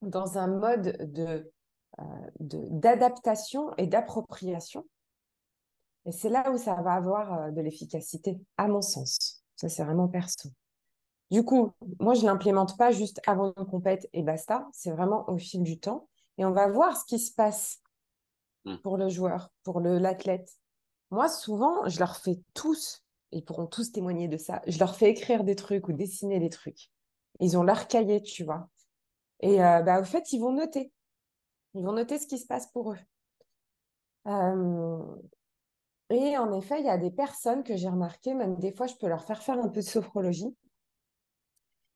dans un mode de, euh, d'adaptation et d'appropriation. Et c'est là où ça va avoir euh, de l'efficacité, à mon sens. Ça, c'est vraiment perso. Du coup, moi, je ne l'implémente pas juste avant une compète et basta. C'est vraiment au fil du temps. Et on va voir ce qui se passe hmm. pour le joueur, pour l'athlète. Moi, souvent, je leur fais tous, ils pourront tous témoigner de ça, je leur fais écrire des trucs ou dessiner des trucs. Ils ont leur cahier, tu vois. Et euh, bah, au fait, ils vont noter. Ils vont noter ce qui se passe pour eux. Euh, et en effet, il y a des personnes que j'ai remarquées, même des fois, je peux leur faire faire un peu de sophrologie.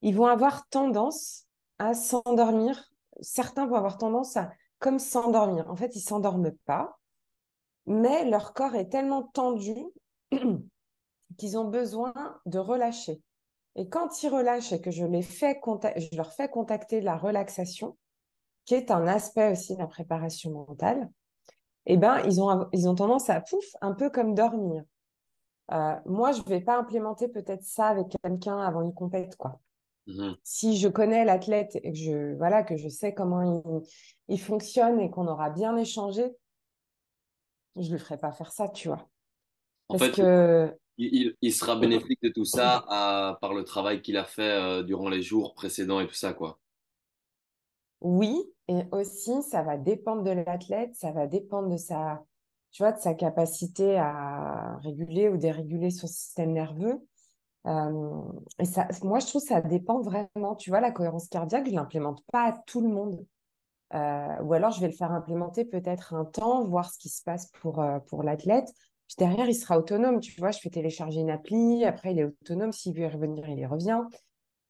Ils vont avoir tendance à s'endormir. Certains vont avoir tendance à comme s'endormir. En fait, ils s'endorment pas, mais leur corps est tellement tendu qu'ils ont besoin de relâcher. Et quand ils relâchent et que je, les fais je leur fais contacter la relaxation, qui est un aspect aussi de la préparation mentale, eh ben, ils, ont, ils ont tendance à pouf, un peu comme dormir. Euh, moi, je ne vais pas implémenter peut-être ça avec quelqu'un avant une compète, quoi. Mmh si je connais l'athlète et que je, voilà, que je sais comment il, il fonctionne et qu'on aura bien échangé, je ne lui ferai pas faire ça, tu vois. Parce que il, sera bénéfique de tout ça par le travail qu'il a fait euh, durant les jours précédents et tout ça, quoi. Oui, et aussi, ça va dépendre de l'athlète, ça va dépendre de sa, tu vois, de sa capacité à réguler ou déréguler son système nerveux. Euh, et ça, moi, je trouve que ça dépend vraiment. Tu vois, la cohérence cardiaque, je l'implémente pas à tout le monde. Euh, ou alors, je vais le faire implémenter peut-être un temps, voir ce qui se passe pour, pour l'athlète. Puis derrière, il sera autonome. Tu vois, je fais télécharger une appli. Après, il est autonome. S'il veut y revenir, il y revient.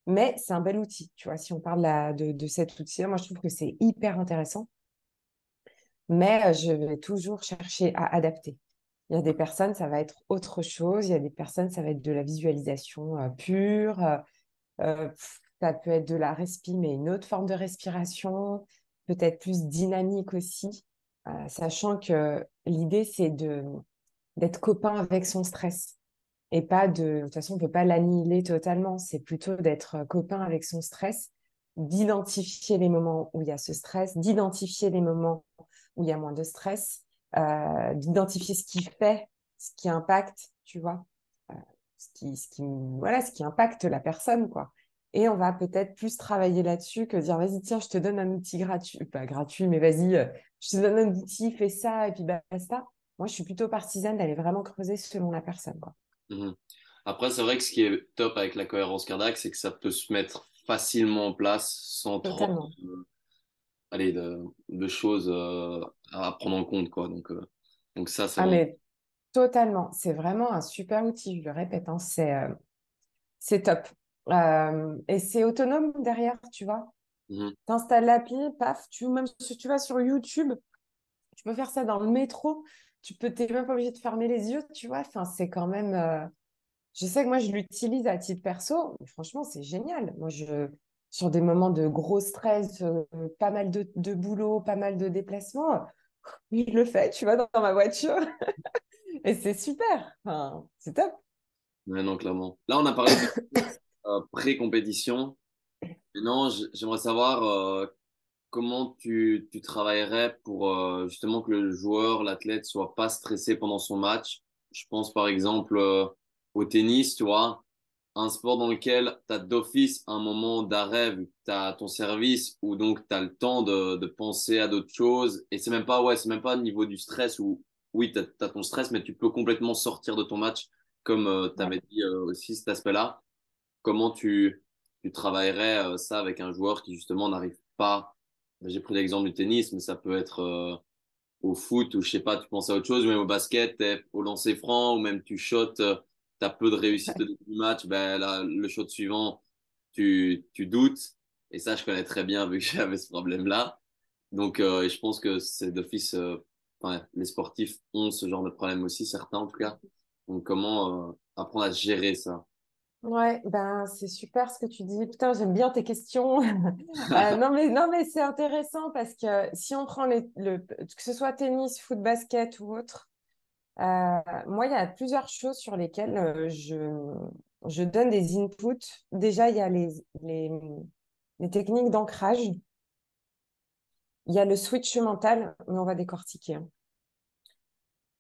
Mais c'est un bel outil. Tu vois, si on parle de, de, cet outil-là, moi, je trouve que c'est hyper intéressant. Mais euh, je vais toujours chercher à adapter. Il y a des personnes, ça va être autre chose. Il y a des personnes, ça va être de la visualisation euh, pure. Euh, ça peut être de la respi, mais une autre forme de respiration, peut-être plus dynamique aussi. sachant que l'idée, c'est de, d'être copain avec son stress et pas de, de toute façon, on peut pas l'annihiler totalement. C'est plutôt d'être euh, copain avec son stress, d'identifier les moments où il y a ce stress, d'identifier les moments où il y a moins de stress, euh, d'identifier ce qui fait, ce qui impacte, tu vois, euh, ce qui, ce qui, voilà, ce qui impacte la personne, quoi. Et on va peut-être plus travailler là-dessus que dire, vas-y, tiens, je te donne un outil gratuit, pas gratuit, mais vas-y, je te donne un outil, fais ça, et puis basta. Moi, je suis plutôt partisane d'aller vraiment creuser selon la personne. Quoi. Mmh Après, c'est vrai que ce qui est top avec la cohérence cardiaque, c'est que ça peut se mettre facilement en place sans trop allez, de, choses euh, à prendre en compte. Quoi. Donc, euh, donc ça, c'est ah, mais totalement. C'est vraiment un super outil, je le répète. Hein, c'est, euh, c'est top. et c'est autonome derrière, tu vois. Mmh tu installes l'appli, paf, tu, même si tu vas sur YouTube, tu peux faire ça dans le métro. Tu peux, t'es même pas obligé de fermer les yeux, tu vois. Enfin, c'est quand même. Je sais que moi, je l'utilise à titre perso. Mais franchement, c'est génial. Moi, je, sur des moments de gros stress, euh, pas mal de, de, boulot, pas mal de déplacements, je le fais, tu vois, dans, ma voiture. Et c'est super. Enfin, c'est top. Non, clairement. Là, on a parlé de euh, pré-compétition. Maintenant, j'aimerais savoir euh, comment tu, tu, travaillerais pour justement que le joueur, l'athlète, soit pas stressé pendant son match? Je pense par exemple au tennis, tu vois un sport dans lequel tu as d'office un moment d'arrêt vu que tu as ton service ou donc tu as le temps de, de penser à d'autres choses et c'est même pas ouais c'est même pas au niveau du stress où oui tu as, ton stress mais tu peux complètement sortir de ton match comme euh, tu avais dit euh, aussi cet aspect là comment tu, tu travaillerais euh, ça avec un joueur qui justement n'arrive pas j'ai pris l'exemple du tennis mais ça peut être au foot ou je sais pas tu penses à autre chose ou même au basket au lancer franc ou même tu shottes tu as peu de réussite du match, ben, là, le shot suivant, tu, tu doutes. Et ça, je connais très bien vu que j'avais ce problème-là. Donc, euh, je pense que c'est d'office, euh, les sportifs ont ce genre de problème aussi, certains en tout cas. Donc, comment euh, apprendre à gérer ça? Ouais, ben c'est super ce que tu dis. Putain, j'aime bien tes questions. non mais non mais c'est intéressant parce que si on prend les, le, que ce soit tennis, foot, basket ou autre, euh, moi, il y a plusieurs choses sur lesquelles euh, je, je, donne des inputs. Déjà, il y a les, les, les techniques d'ancrage. Il y a le switch mental, mais on va décortiquer. Hein.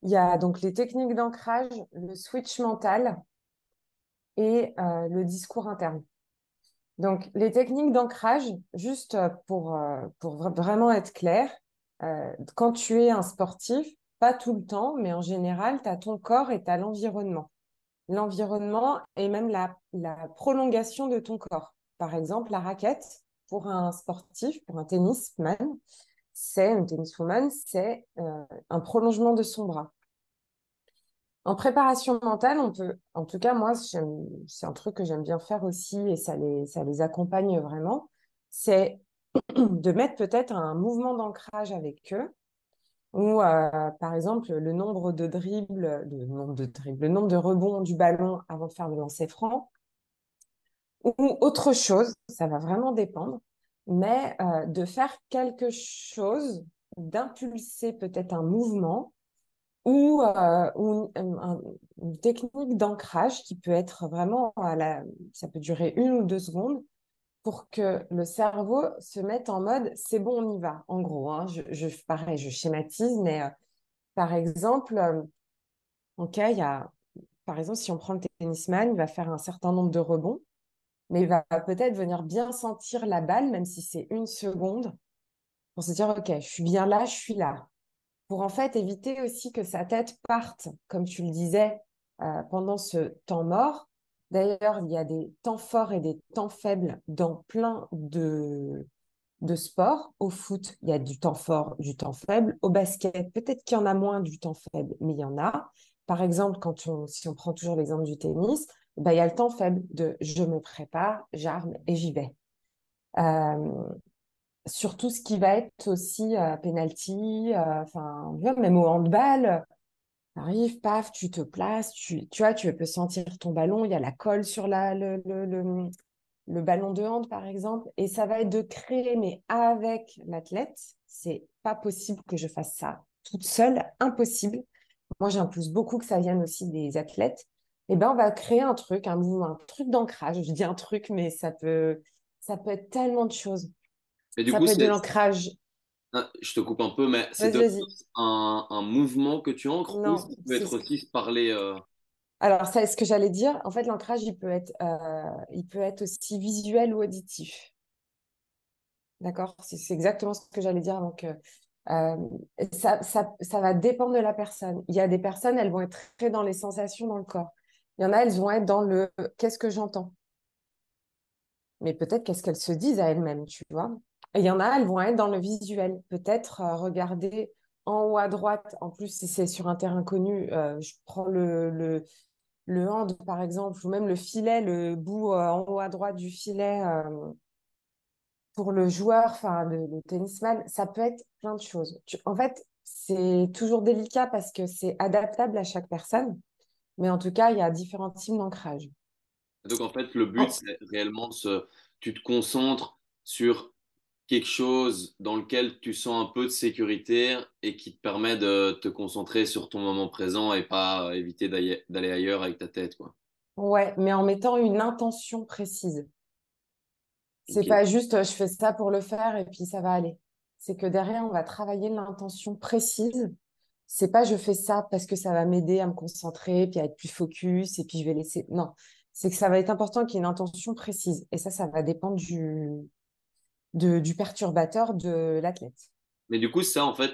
Il y a donc les techniques d'ancrage, le switch mental et euh, le discours interne. Donc, les techniques d'ancrage, juste pour, pour vraiment être clair, quand tu es un sportif, pas tout le temps, mais en général, tu as ton corps et tu as l'environnement. L'environnement est même la, prolongation de ton corps. Par exemple, la raquette, pour un sportif, pour un tennisman, c'est tenniswoman, c'est euh, un prolongement de son bras. En préparation mentale, on peut, en tout cas, moi, c'est un truc que j'aime bien faire aussi et ça les, accompagne vraiment, c'est de mettre peut-être un mouvement d'ancrage avec eux ou euh, par exemple le nombre de dribbles, le nombre de dribbles, le nombre de rebonds du ballon avant de faire le lancer franc, ou autre chose, ça va vraiment dépendre, mais euh, de faire quelque chose, d'impulser peut-être un mouvement ou, euh, une technique d'ancrage qui peut être vraiment à la, ça peut durer une ou deux secondes, pour que le cerveau se mette en mode c'est bon, on y va. En gros, hein, je, pareil, je schématise, mais euh, par exemple, euh, il y a, par exemple, si on prend le tennisman, il va faire un certain nombre de rebonds, mais il va peut-être venir bien sentir la balle, même si c'est une seconde, pour se dire ok, je suis bien là, je suis là. Pour en fait éviter aussi que sa tête parte, comme tu le disais, euh, pendant ce temps mort, D'ailleurs, il y a des temps forts et des temps faibles dans plein de, sports. Au foot, il y a du temps fort, du temps faible. Au basket, peut-être qu'il y en a moins du temps faible, mais il y en a. Par exemple, quand on, si on prend toujours l'exemple du tennis, ben, il y a le temps faible de je me prépare, j'arme et j'y vais. Euh, sur tout ce qui va être aussi euh, penalty, euh, enfin, même au handball, arrive, paf, tu te places, tu, tu vois, tu peux sentir ton ballon, il y a la colle sur la, le, le, le, ballon de hand, par exemple, et ça va être de créer, mais avec l'athlète, c'est pas possible que je fasse ça toute seule, impossible. Moi, j'impose beaucoup que ça vienne aussi des athlètes. Eh ben, on va créer un truc, un un truc d'ancrage. Je dis un truc, mais ça peut, ça peut être tellement de choses. Et du ça coup, peut être de l'ancrage ah, je te coupe un peu, mais c'est un, un, mouvement que tu ancres ou ça peut être aussi parler euh... Alors, c'est ce que j'allais dire. En fait, l'ancrage, il peut être, euh, il peut être aussi visuel ou auditif. D'accord? C'est exactement ce que j'allais dire. Donc, euh, ça, ça, ça, va dépendre de la personne. Il y a des personnes, elles vont être très dans les sensations dans le corps. Il y en a, elles vont être dans le qu'est-ce que j'entends? Mais peut-être qu'est-ce qu'elles se disent à elles-mêmes, tu vois? Et il y en a, elles vont être dans le visuel. Peut-être euh, regarder en haut à droite. En plus, si c'est sur un terrain connu, euh, je prends le, le, le hand, par exemple, ou même le filet, le bout en haut à droite du filet pour le joueur, enfin le, tennisman, ça peut être plein de choses. en fait, c'est toujours délicat parce que c'est adaptable à chaque personne, mais en tout cas, il y a différents types d'ancrage. Donc en fait, le but, c'est réellement de tu te concentres sur quelque chose dans lequel tu sens un peu de sécurité et qui te permet de te concentrer sur ton moment présent et pas éviter d'aller ailleurs avec ta tête, quoi. Ouais, mais en mettant une intention précise. C'est pas juste je fais ça pour le faire et puis ça va aller. C'est que derrière, on va travailler l'intention précise. C'est pas je fais ça parce que ça va m'aider à me concentrer, puis à être plus focus, et puis je vais laisser. Non, c'est que ça va être important qu'il y ait une intention précise. Et ça, ça va dépendre du, du perturbateur de l'athlète. Mais du coup, ça, en fait,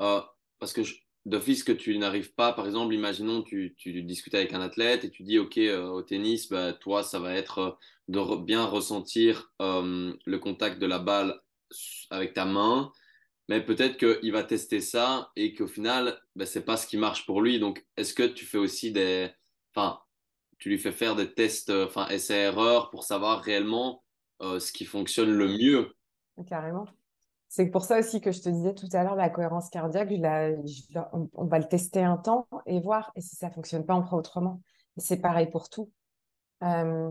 euh, parce que d'office que tu n'arrives pas, par exemple, imaginons tu, tu discutes avec un athlète et tu dis, OK, euh, au tennis, bah, toi, ça va être euh, de bien ressentir le contact de la balle avec ta main, mais peut-être qu'il va tester ça et qu'au final, bah, ce n'est pas ce qui marche pour lui. Donc, est-ce que tu fais aussi des... Enfin, tu lui fais faire des tests, enfin, essais-erreurs pour savoir réellement ce qui fonctionne le mieux? Carrément. C'est pour ça aussi que je te disais tout à l'heure, la cohérence cardiaque, on, va le tester un temps et voir. Et si ça ne fonctionne pas, on fera autrement. C'est pareil pour tout. Euh,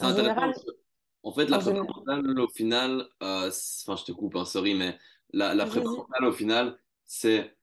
en, général, en fait, la prépa mentale, au final, euh, enfin, je te coupe, hein, sorry, mais la, la prépa mentale, au final, c'est.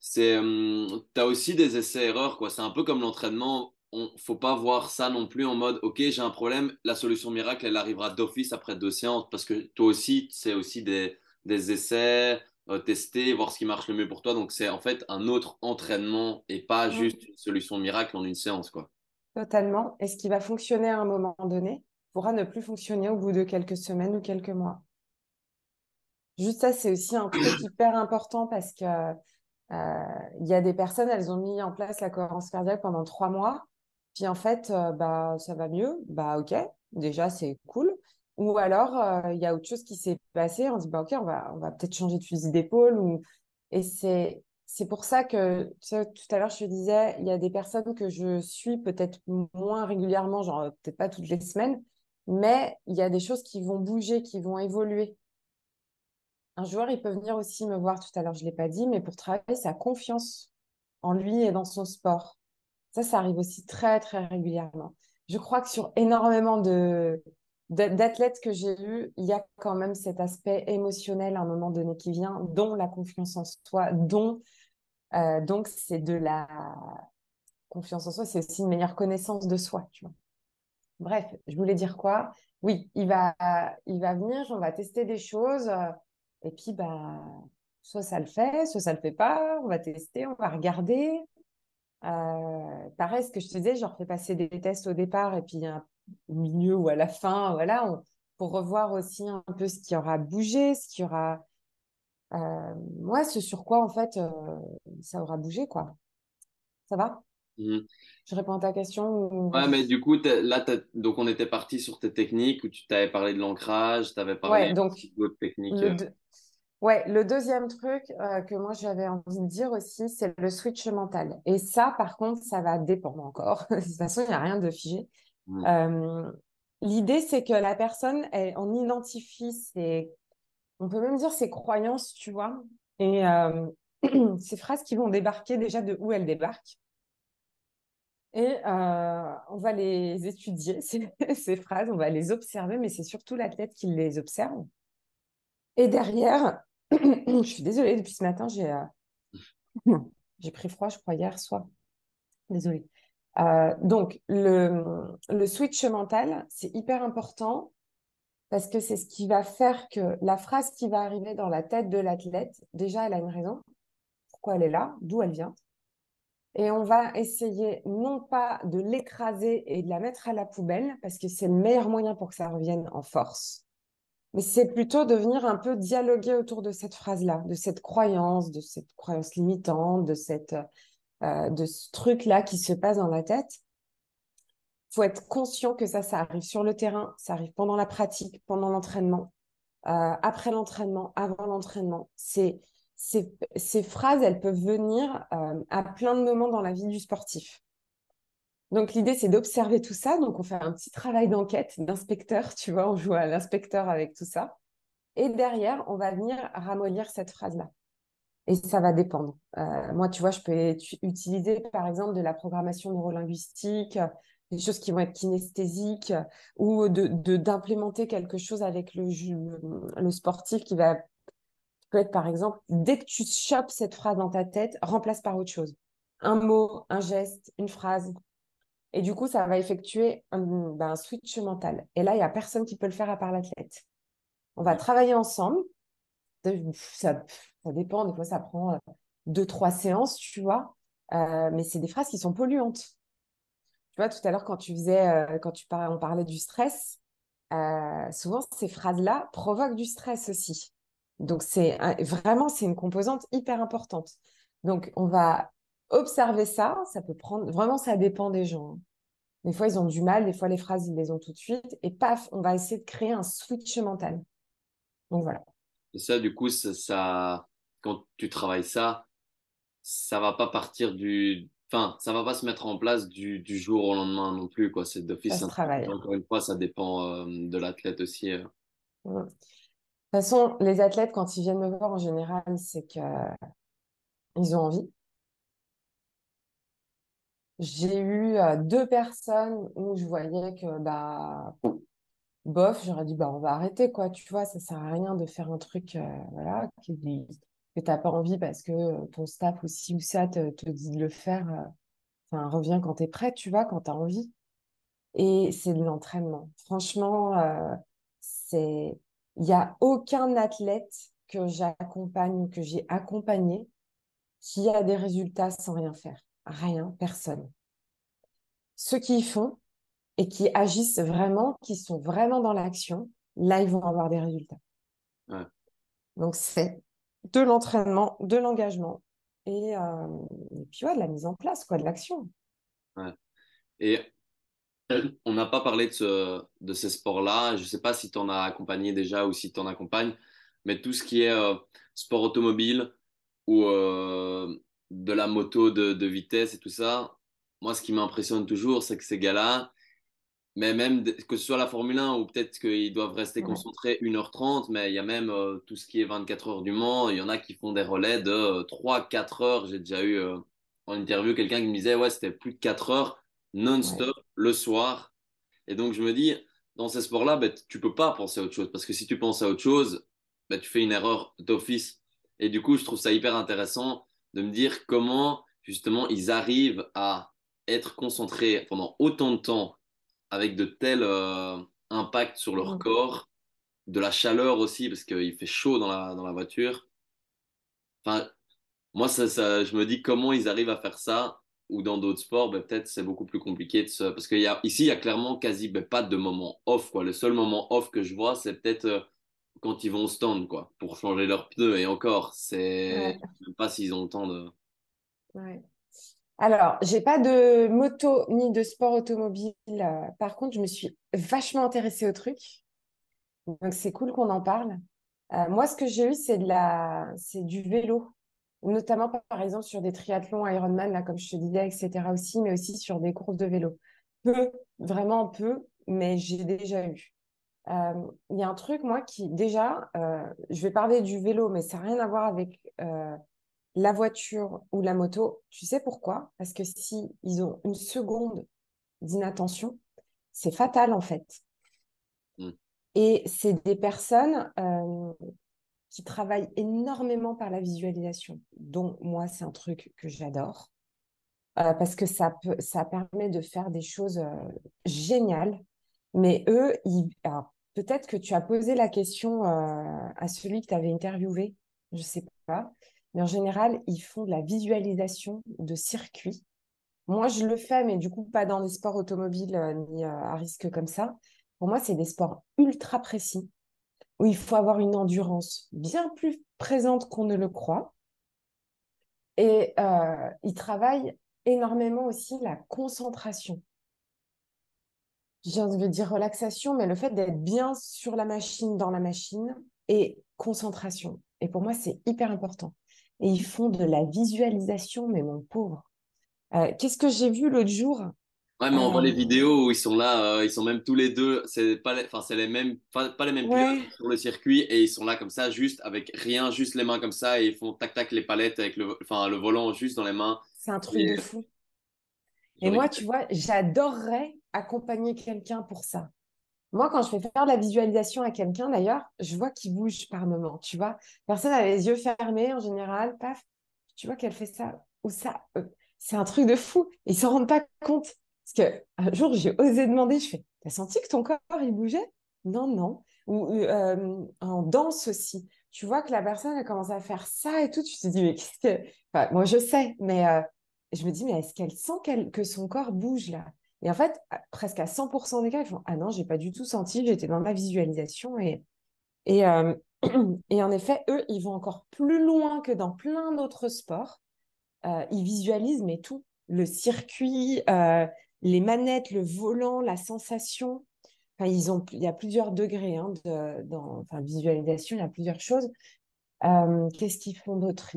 c'est euh, tu as aussi des essais-erreurs, quoi. C'est un peu comme l'entraînement. On faut pas voir ça non plus en mode, OK, j'ai un problème, la solution miracle, elle arrivera d'office après deux séances, parce que toi aussi, c'est aussi des des essais, euh, tester, voir ce qui marche le mieux pour toi. Donc, c'est en fait un autre entraînement et pas juste une solution miracle en une séance. Quoi. Totalement. Et ce qui va fonctionner à un moment donné pourra ne plus fonctionner au bout de quelques semaines ou quelques mois. Juste ça, c'est aussi un truc hyper important parce que euh, il y a des personnes, elles ont mis en place la cohérence cardiaque pendant trois mois. Puis en fait, euh, bah, ça va mieux. Bah, ok, déjà, c'est cool. Ou alors, euh, il y a autre chose qui s'est passé. On dit, bah, OK, on va, on va peut-être changer de fusil d'épaule. Ou... Et c'est, c'est pour ça que tout à l'heure, je te disais, il y a des personnes que je suis peut-être moins régulièrement, genre peut-être pas toutes les semaines, mais il y a des choses qui vont bouger, qui vont évoluer. Un joueur, il peut venir aussi me voir tout à l'heure, je ne l'ai pas dit, mais pour travailler sa confiance en lui et dans son sport. Ça, ça arrive aussi très, très régulièrement. Je crois que sur énormément de, d'athlètes que j'ai eu, il y a quand même cet aspect émotionnel à un moment donné qui vient, dont la confiance en soi, dont euh, donc c'est de la confiance en soi, c'est aussi une meilleure connaissance de soi, tu vois. Bref, je voulais dire quoi? Oui, il va, il va venir, on va tester des choses, euh, et puis bah, soit ça le fait, soit ça le fait pas. On va tester, on va regarder. Euh, pareil, ce que je te disais, je leur fais passer des tests au départ, et puis au milieu ou à la fin, voilà, pour revoir aussi un peu ce qui aura bougé, ce qui aura, euh, ouais, ce sur quoi en fait euh, ça aura bougé, quoi. Ça va? Mmh. Je réponds à ta question Ouais, mais du coup, là, donc on était parti sur tes techniques où tu t'avais parlé de l'ancrage, tu avais parlé d'autres techniques. Ouais, le deuxième truc euh, que moi j'avais envie de dire aussi, c'est le switch mental. Et ça, par contre, ça va dépendre encore. de toute façon, il n'y a rien de figé. Euh, l'idée, c'est que la personne, on identifie ses, on peut même dire ses croyances, tu vois, et euh, ces phrases qui vont débarquer déjà de où elles débarquent. Et euh, on va les étudier, ces, ces, phrases, on va les observer, mais c'est surtout l'athlète qui les observe. Et derrière, je suis désolée, depuis ce matin, j'ai j'ai pris froid, je crois, hier soir. Désolée. Euh, donc, le, le switch mental, c'est hyper important parce que c'est ce qui va faire que la phrase qui va arriver dans la tête de l'athlète, déjà, elle a une raison. Pourquoi elle est là? D'où elle vient? Et on va essayer non pas de l'écraser et de la mettre à la poubelle, parce que c'est le meilleur moyen pour que ça revienne en force, mais c'est plutôt de venir un peu dialoguer autour de cette phrase-là, de cette croyance, de cette croyance limitante, de, cette, euh, de ce truc-là qui se passe dans la tête. Il faut être conscient que ça, ça arrive sur le terrain, ça arrive pendant la pratique, pendant l'entraînement, euh, après l'entraînement, avant l'entraînement. Ces phrases, elles peuvent venir euh, à plein de moments dans la vie du sportif. Donc l'idée, c'est d'observer tout ça. Donc on fait un petit travail d'enquête, d'inspecteur, tu vois, on joue à l'inspecteur avec tout ça. Et derrière, on va venir ramollir cette phrase-là. Et ça va dépendre. Euh, moi, tu vois, je peux utiliser par exemple de la programmation neurolinguistique, des choses qui vont être kinesthésiques, ou de d'implémenter quelque chose avec le, le sportif qui va peut être par exemple, dès que tu chopes cette phrase dans ta tête, remplace par autre chose. Un mot, un geste, une phrase, et du coup, ça va effectuer ben, un, switch mental. Et là, il n'y a personne qui peut le faire à part l'athlète. On va travailler ensemble. Ça, ça, dépend, des fois, ça prend euh, deux, trois séances, tu vois. Euh, mais c'est des phrases qui sont polluantes. Tu vois, tout à l'heure, quand tu faisais, euh, quand tu parlais, on parlait du stress, souvent, ces phrases-là provoquent du stress aussi. Donc, c'est vraiment, c'est une composante hyper importante. Donc, on va observer ça, ça peut prendre, vraiment, ça dépend des gens. Hein. Des fois, ils ont du mal, des fois, les phrases, ils les ont tout de suite. Et paf, on va essayer de créer un switch mental. Donc voilà. Et ça, du coup, ça, quand tu travailles ça, ça va pas partir du. Enfin, ça va pas se mettre en place du, du jour au lendemain non plus, quoi. C'est d'office. Encore une fois, ça dépend euh, de l'athlète aussi. Euh. De toute façon, les athlètes, quand ils viennent me voir en général, c'est que ils ont envie. J'ai eu euh, deux personnes où je voyais que, bah, bof, j'aurais dit, bah, on va arrêter, quoi. Tu vois, ça sert à rien de faire un truc, euh, voilà, que tu n'as pas envie parce que ton staff ou ci ou ça te, dit de le faire. Euh, enfin, reviens quand tu es prêt, tu vois, quand tu as envie. Et c'est de l'entraînement. Franchement, c'est, il n'y a aucun athlète que j'accompagne ou que j'ai accompagné qui a des résultats sans rien faire rien, personne. Ceux qui y font et qui agissent vraiment, qui sont vraiment dans l'action, là, ils vont avoir des résultats. Donc, c'est de l'entraînement, de l'engagement et, euh, puis ouais, de la mise en place, quoi, de l'action. Et on n'a pas parlé de, ce, de ces sports-là. Je ne sais pas si tu en as accompagné déjà ou si tu en accompagnes, mais tout ce qui est euh, sport automobile ou euh, de la moto de, vitesse et tout ça, moi, ce qui m'impressionne toujours, c'est que ces gars-là, mais même que ce soit la Formule 1 ou peut-être qu'ils doivent rester concentrés 1h30, mais il y a même euh, tout ce qui est 24 heures du Mans, il y en a qui font des relais de 3-4 heures. J'ai déjà eu euh, en interview quelqu'un qui me disait, ouais, c'était plus de 4 heures non-stop le soir. Et donc, je me dis, dans ces sports-là, ben, tu peux pas penser à autre chose, parce que si tu penses à autre chose, ben, tu fais une erreur d'office. Et du coup, je trouve ça hyper intéressant de me dire comment justement ils arrivent à être concentrés pendant autant de temps avec de tels euh, impacts sur leur corps, de la chaleur aussi parce qu'il fait chaud dans la, dans la voiture. Enfin, moi, ça, ça, je me dis comment ils arrivent à faire ça ou dans d'autres sports, ben, peut-être c'est beaucoup plus compliqué de se... parce qu'ici, il y a clairement quasi ben, pas de moment off. Quoi. Le seul moment off que je vois, c'est peut-être euh, quand ils vont au stand, quoi, pour changer leurs pneus. Et encore, c'est ne sais pas s'ils ont le temps de. Ouais. Alors, j'ai pas de moto ni de sport automobile. Par contre, je me suis vachement intéressée au truc. Donc, c'est cool qu'on en parle. Euh, moi, ce que j'ai eu, c'est de la, c'est du vélo, notamment par exemple sur des triathlons Ironman, là, comme je te disais, etc. aussi, mais aussi sur des courses de vélo. Peu, vraiment peu, mais j'ai déjà eu. Euh, il y a un truc, moi, qui déjà, euh, je vais parler du vélo, mais ça n'a rien à voir avec euh, la voiture ou la moto. Tu sais pourquoi? Parce que si ils ont une seconde d'inattention, c'est fatal en fait. Mm. Et c'est des personnes qui travaillent énormément par la visualisation. Donc moi, c'est un truc que j'adore. parce que ça, peut, ça permet de faire des choses géniales mais eux, peut-être que tu as posé la question euh, à celui que tu avais interviewé, je ne sais pas. mais en général, ils font de la visualisation de circuits. Moi, je le fais, mais du coup, pas dans des sports automobiles euh, ni euh, à risque comme ça. Pour moi, c'est des sports ultra précis où il faut avoir une endurance bien plus présente qu'on ne le croit. Et ils travaillent énormément aussi la concentration. Je veux dire relaxation, mais le fait d'être bien sur la machine, dans la machine, et concentration. Et pour moi, c'est hyper important. Et ils font de la visualisation, mais mon pauvre. Euh, qu'est-ce que j'ai vu l'autre jour? Ouais, mais on voit les euh, vidéos où ils sont là, euh, ils sont même tous les deux, c'est pas les, enfin c'est les mêmes, pas, pas les mêmes pilotes sur le circuit et ils sont là comme ça, juste avec rien, juste les mains comme ça et ils font tac tac les palettes avec le, enfin le volant juste dans les mains. C'est un truc de fou. Et moi, tu vois, j'adorerais accompagner quelqu'un pour ça. Moi, quand je fais faire la visualisation à quelqu'un, d'ailleurs, je vois qu'il bouge par moment, tu vois. Personne a les yeux fermés en général, paf, tu vois qu'elle fait ça ou ça. c'est un truc de fou. Ils ne s'en rendent pas compte. Parce qu'un jour, j'ai osé demander, je fais, t'as senti que ton corps, il bougeait? Non, non. Ou euh, en danse aussi. Tu vois que la personne, elle commence à faire ça et tout. Tu te dis, mais qu'est-ce que... Moi, je sais, mais euh, je me dis, mais est-ce qu'elle sent que son corps bouge là? Et en fait, presque à 100% des cas, ils font, ah non, j'ai pas du tout senti, j'étais dans ma visualisation. Et, et, euh, et en effet, eux, ils vont encore plus loin que dans plein d'autres sports. ils visualisent, mais tout. Le circuit, les manettes, le volant, la sensation. Enfin, ils ont, il y a plusieurs degrés hein, de, dans enfin, visualisation, il y a plusieurs choses. Euh, qu'est-ce qu'ils font d'autre?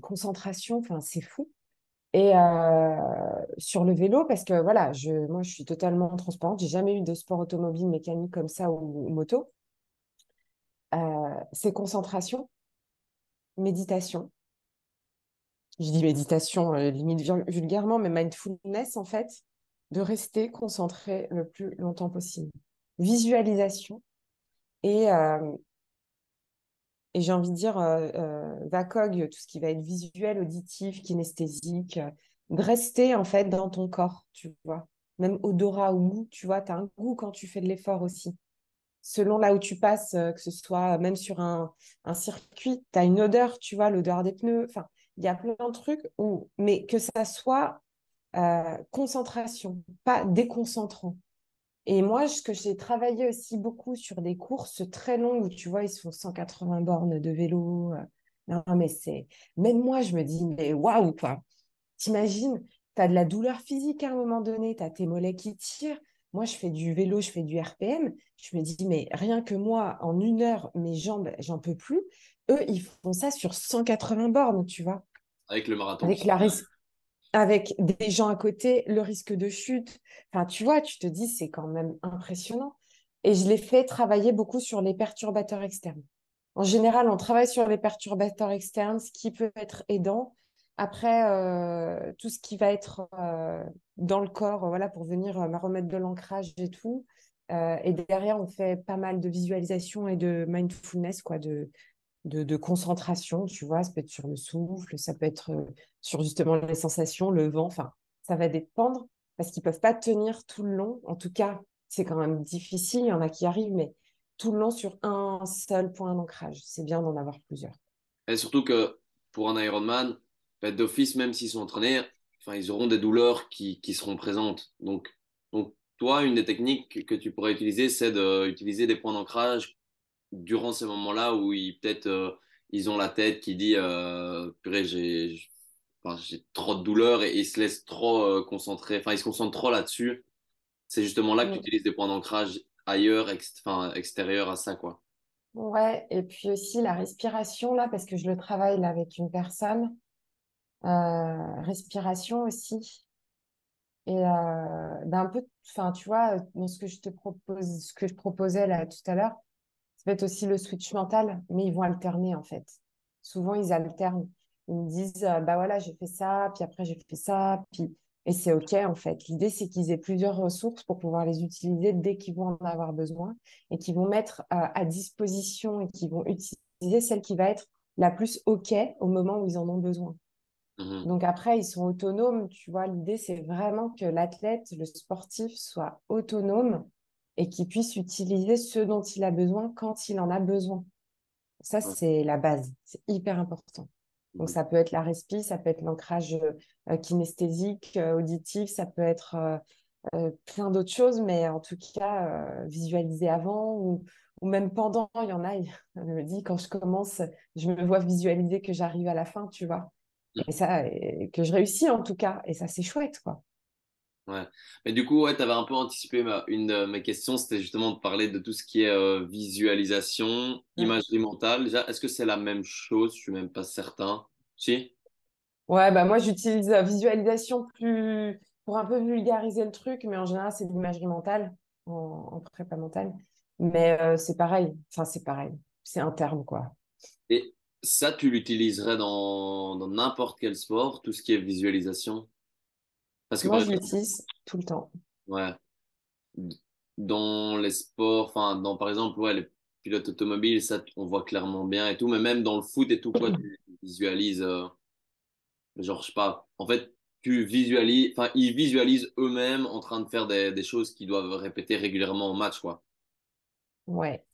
Concentration, enfin, c'est fou. Et euh, sur le vélo, parce que voilà, je, moi je suis totalement transparente, j'ai jamais eu de sport automobile mécanique comme ça ou, moto. Euh, c'est concentration, méditation. Je dis méditation, limite vulgairement, mais mindfulness en fait de rester concentré le plus longtemps possible. Visualisation et, euh, et j'ai envie de dire euh, euh, VACOG, tout ce qui va être visuel, auditif, kinesthésique, de rester en fait dans ton corps, tu vois. Même odorat ou goût, tu vois, tu as un goût quand tu fais de l'effort aussi. Selon là où tu passes, que ce soit même sur un, circuit, tu as une odeur, tu vois, l'odeur des pneus. Enfin, il y a plein de trucs où, mais que ça soit euh, concentration, pas déconcentrant. Et moi, ce que j'ai travaillé aussi beaucoup sur des courses très longues où tu vois, ils se font 180 bornes de vélo. Euh, non, mais c'est. Même moi, je me dis, mais waouh, quoi. T'imagines, tu as de la douleur physique à un moment donné, tu as tes mollets qui tirent. Moi, je fais du vélo, je fais du RPM. Je me dis, mais rien que moi, en une heure, mes jambes, j'en peux plus. Eux, ils font ça sur 180 bornes, tu vois. Avec le marathon. Avec la, avec des gens à côté, le risque de chute. Enfin, tu vois, tu te dis, c'est quand même impressionnant. Et je l'ai fait travailler beaucoup sur les perturbateurs externes. En général, on travaille sur les perturbateurs externes, ce qui peut être aidant. Après, euh, tout ce qui va être euh, dans le corps, voilà, pour venir euh, me remettre de l'ancrage et tout. et derrière, on fait pas mal de visualisation et de mindfulness, quoi, de, de, concentration, tu vois, ça peut être sur le souffle, ça peut être sur justement les sensations, le vent, enfin, ça va dépendre parce qu'ils peuvent pas tenir tout le long. En tout cas, c'est quand même difficile, il y en a qui arrivent, mais tout le long sur un seul point d'ancrage. C'est bien d'en avoir plusieurs. Et surtout que pour un Ironman, d'office, même s'ils sont entraînés, enfin, ils auront des douleurs qui, qui seront présentes. Donc, donc, toi, une des techniques que tu pourrais utiliser, c'est d'utiliser des points d'ancrage durant ces moments-là où ils peut-être euh, ils ont la tête qui dit euh, purée j'ai j'ai trop de douleur et ils se laissent trop euh, concentrer enfin ils se concentrent trop là-dessus. C'est justement là que tu utilises des points d'ancrage ailleurs enfin extérieurs à ça quoi. Ouais et puis aussi la respiration là parce que je le travaille là avec une personne. Respiration aussi. Et d'un peu enfin tu vois dans ce que je te propose ce que je proposais là tout à l'heure ça peut être aussi le switch mental, mais ils vont alterner en fait. Souvent, ils alternent. Ils me disent, euh, bah voilà, j'ai fait ça, puis après j'ai fait ça, puis et c'est ok en fait. L'idée c'est qu'ils aient plusieurs ressources pour pouvoir les utiliser dès qu'ils vont en avoir besoin et qu'ils vont mettre euh, à disposition et qu'ils vont utiliser celle qui va être la plus ok au moment où ils en ont besoin. Mmh Donc après, ils sont autonomes, tu vois. L'idée c'est vraiment que l'athlète, le sportif soit autonome et qu'il puisse utiliser ce dont il a besoin quand il en a besoin. Ça, c'est la base. C'est hyper important. Donc, Mhm. ça peut être la respi, ça peut être l'ancrage euh, kinesthésique, euh, auditif, ça peut être euh, plein d'autres choses, mais en tout cas, visualiser avant ou, ou même pendant, il y en a, je me dis, quand je commence, je me vois visualiser que j'arrive à la fin, tu vois. Mhm. Et ça, et que je réussis en tout cas. Et ça, c'est chouette, quoi. Ouais. Mais du coup, ouais, tu avais un peu anticipé ma- une de mes questions, c'était justement de parler de tout ce qui est euh, visualisation, Ouais. imagerie mentale. Déjà, est-ce que c'est la même chose? Je suis même pas certain. Si? Ouais, bah moi, j'utilise euh, visualisation plus pour un peu vulgariser le truc, mais en général, c'est de l'imagerie mentale en, en prépa mentale. Mais euh, c'est pareil. Enfin, c'est pareil. C'est un terme, quoi. Et ça, tu l'utiliserais dans, dans n'importe quel sport, tout ce qui est visualisation? Parce que Moi, je l'utilise tout le temps. ouais, dans les sports, enfin, dans par exemple, ouais, les pilotes automobiles, ça, on voit clairement bien et tout, mais même dans le foot et tout, quoi, tu visualises, euh, genre, je sais pas, en fait, tu visualises, enfin, ils visualisent eux-mêmes en train de faire des, des choses qu'ils doivent répéter régulièrement au match, quoi. Ouais.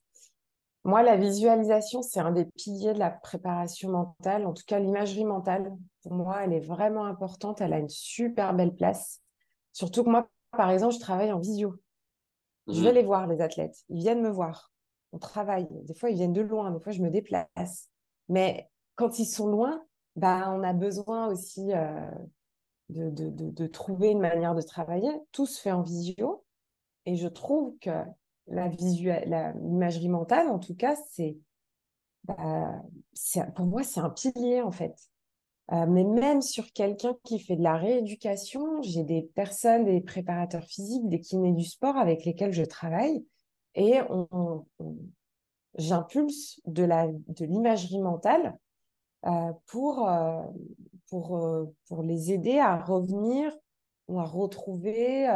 Moi, la visualisation, c'est un des piliers de la préparation mentale. En tout cas, l'imagerie mentale, pour moi, elle est vraiment importante. Elle a une super belle place. Surtout que moi, par exemple, je travaille en visio. Je vais Mhm. les voir, les athlètes. Ils viennent me voir. On travaille. Des fois, ils viennent de loin. Des fois, je me déplace. Mais quand ils sont loin, bah, on a besoin aussi euh, de, de, de, de trouver une manière de travailler. Tout se fait en visio. Et je trouve que la l'imagerie mentale, en tout cas, c'est, bah, c'est- pour moi, c'est un pilier, en fait. Euh, mais même sur quelqu'un qui fait de la rééducation, j'ai des personnes, des préparateurs physiques, des kinés du sport avec lesquels je travaille et j'impulse de l'imagerie mentale euh, pour, euh, pour, pour les aider à revenir ou à retrouver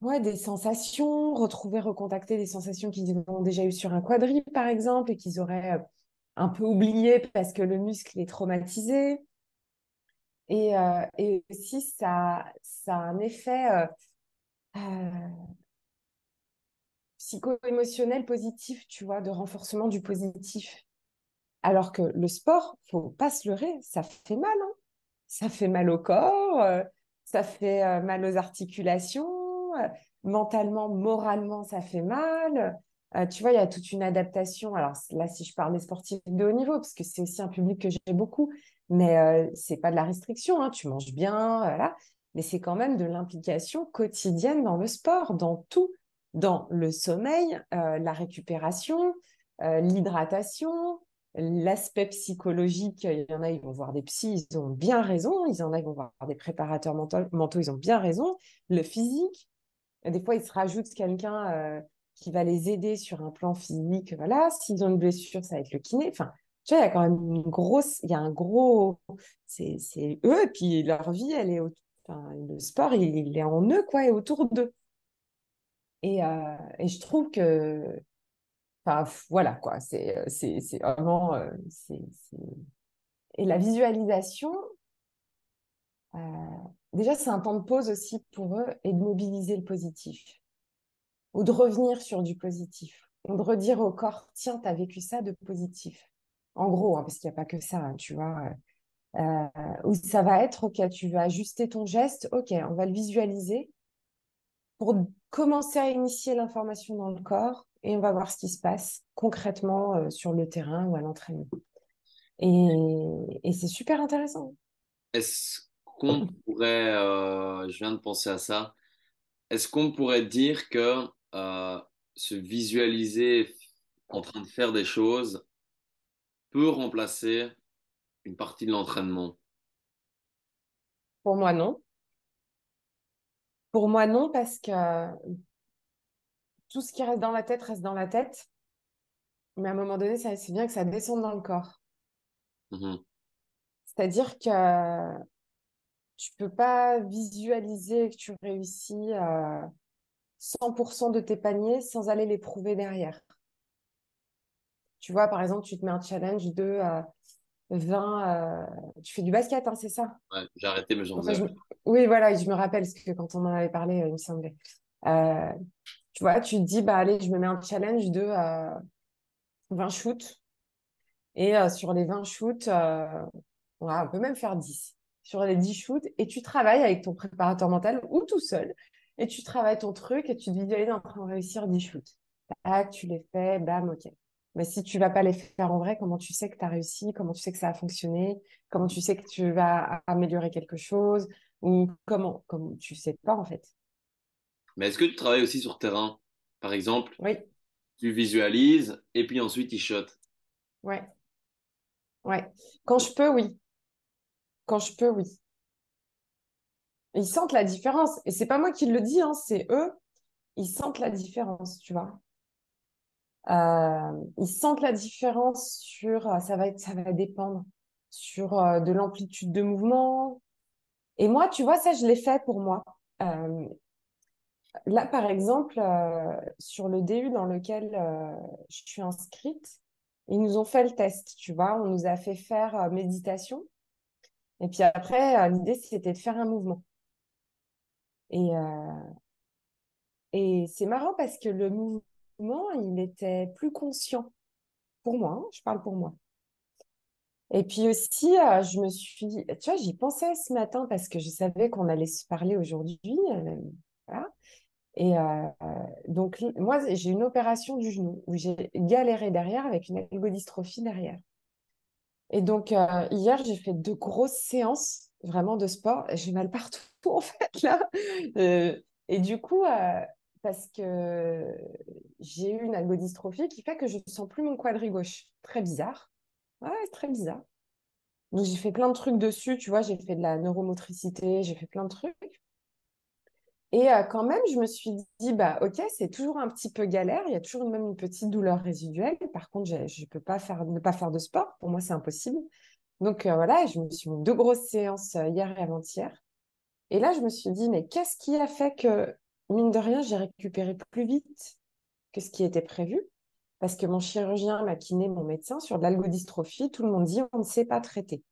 ouais, des sensations, retrouver, recontacter des sensations qu'ils ont déjà eues sur un quadrille, par exemple, et qu'ils auraient euh, un peu oublié parce que le muscle est traumatisé. Et, euh, aussi, ça, ça a un effet euh, psycho-émotionnel positif, tu vois, de renforcement du positif. Alors que le sport, faut pas se leurrer, ça fait mal. hein. Ça fait mal au corps, ça fait mal aux articulations, mentalement, moralement, ça fait mal. Euh, tu vois, il y a toute une adaptation. Alors là, si je parle des sportifs de haut niveau, parce que c'est aussi un public que j'ai beaucoup, mais euh, c'est pas de la restriction. hein, tu manges bien, voilà. Mais c'est quand même de l'implication quotidienne dans le sport, dans tout, dans le sommeil, euh, la récupération, euh, l'hydratation, l'aspect psychologique, il y en a, ils vont voir des psys, ils ont bien raison. Il y en a, ils vont voir des préparateurs mentaux, ils ont bien raison. Le physique, des fois, ils se rajoutent quelqu'un euh, qui va les aider sur un plan physique. Voilà, s'ils ont une blessure, ça va être le kiné. Enfin, tu vois, il y a quand même une grosse, il y a un gros, c'est eux, et puis leur vie, elle est, au- enfin, le sport, il, il est en eux, quoi, et autour d'eux. Et, euh, et je trouve que Enfin, voilà, quoi. C'est, euh, vraiment. euh, c'est, c'est- Et la visualisation, déjà, c'est un temps de pause aussi pour eux et de mobiliser le positif. Ou de revenir sur du positif. Ou de redire au corps, tiens, tu as vécu ça de positif. En gros, hein, parce qu'il n'y a pas que ça, hein, tu vois. euh, euh, où ça va être, ok, tu vas ajuster ton geste, ok, on va le visualiser pour commencer à initier l'information dans le corps et on va voir ce qui se passe concrètement euh, sur le terrain ou à l'entraînement. Et, et c'est super intéressant. Est-ce qu'on pourrait, euh, je viens de penser à ça, est-ce qu'on pourrait dire que euh, se visualiser en train de faire des choses peut remplacer une partie de l'entraînement? Pour moi, non. Pour moi, non, parce que tout ce qui reste dans la tête reste dans la tête. Mais à un moment donné, c'est bien que ça descende dans le corps. Mhm. C'est-à-dire que tu peux pas visualiser que tu réussis euh, 100% de tes paniers sans aller les prouver derrière. Tu vois, par exemple, tu te mets un challenge de euh, 20... euh, tu fais du basket, hein, c'est ça? Ouais, j'ai arrêté, mais j'en Enfin, je Oui, voilà, je me rappelle, parce que quand on en avait parlé, euh, il me semblait. Euh, tu vois, tu te dis, bah allez, je me mets un challenge de euh, 20 shoots. Et sur les 20 shoots, on peut même faire 10. Sur les 10 shoots, et tu travailles avec ton préparateur mental ou tout seul. Et tu travailles ton truc et tu te visualises en train de réussir 10 shoots. Tac, tu les fais, bam, ok. Mais si tu vas pas les faire en vrai, comment tu sais que tu as réussi? Comment tu sais que ça a fonctionné? Comment tu sais que tu vas améliorer quelque chose? Ou comment Comme tu sais pas en fait. Mais est-ce que tu travailles aussi sur terrain? Par exemple, oui. tu visualises et puis ensuite tu shot. Ouais. Ouais. Quand je peux, oui. Quand je peux, oui. Ils sentent la différence. Et c'est pas moi qui le dis, hein, c'est eux. Ils sentent la différence, tu vois. Euh, ils sentent la différence sur, euh, ça va être, ça va dépendre sur euh, de l'amplitude de mouvement. Et moi, tu vois, ça, je l'ai fait pour moi. là, par exemple, sur le DU dans lequel je suis inscrite, ils nous ont fait le test, tu vois, on nous a fait faire méditation. Et puis après, l'idée, c'était de faire un mouvement. Et, et c'est marrant parce que le mouvement, il était plus conscient. Pour moi, hein, je parle pour moi. Et puis aussi, euh, je me suis, tu vois, j'y pensais ce matin parce que je savais qu'on allait se parler aujourd'hui. Euh, Et euh, donc, moi, j'ai une opération du genou où j'ai galéré derrière avec une algodystrophie derrière. Et donc, hier, j'ai fait deux grosses séances vraiment de sport. J'ai mal partout, en fait, là. et du coup, parce que j'ai eu une algodystrophie qui fait que je ne sens plus mon quadri gauche. Très bizarre. Ouais, très bizarre. Donc j'ai fait plein de trucs dessus, tu vois, j'ai fait de la neuromotricité, j'ai fait plein de trucs. Et euh, quand même, je me suis dit, bah ok, c'est toujours un petit peu galère, il y a toujours même une petite douleur résiduelle. Par contre, je ne peux pas faire, ne pas faire de sport, pour moi c'est impossible. Donc euh, voilà, je me suis mis deux grosses séances euh, hier et avant-hier. Et là, je me suis dit, mais qu'est-ce qui a fait que mine de rien, j'ai récupéré plus vite que ce qui était prévu? Parce que mon chirurgien, m'a kiné, mon médecin, sur l'algodystrophie, tout le monde dit on ne sait pas traiter.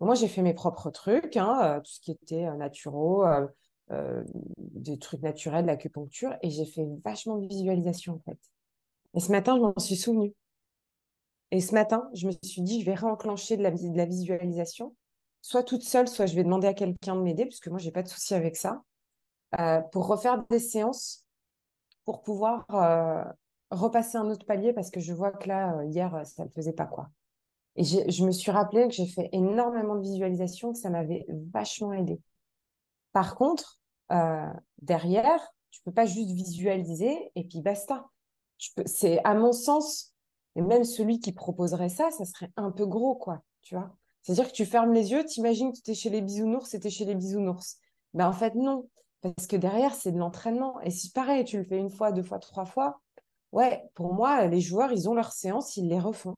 moi, j'ai fait mes propres trucs, hein, tout ce qui était euh, naturaux, des trucs naturels, l'acupuncture, et j'ai fait vachement de visualisation en fait. Et ce matin, je m'en suis souvenue. Et ce matin, je me suis dit, je vais réenclencher de la, de visualisation, soit toute seule, soit je vais demander à quelqu'un de m'aider, puisque moi, j'ai pas de souci avec ça. Euh, pour refaire des séances, pour pouvoir euh, repasser un autre palier parce que je vois que là, euh, hier, ça ne faisait pas quoi. Et je me suis rappelé que j'ai fait énormément de visualisation, que ça m'avait vachement aidé. Par contre, derrière, tu peux pas juste visualiser et puis basta. C'est à mon sens, et même celui qui proposerait ça, ça serait un peu gros, quoi, tu vois. C'est-à-dire que tu fermes les yeux, tu imagines que tu es chez les bisounours, c'était chez les bisounours. Ben en fait, non. Parce que derrière, c'est de l'entraînement. Et si pareil, tu le fais une fois, deux fois, trois fois, ouais, pour moi, les joueurs, ils ont leur séance, ils les refont.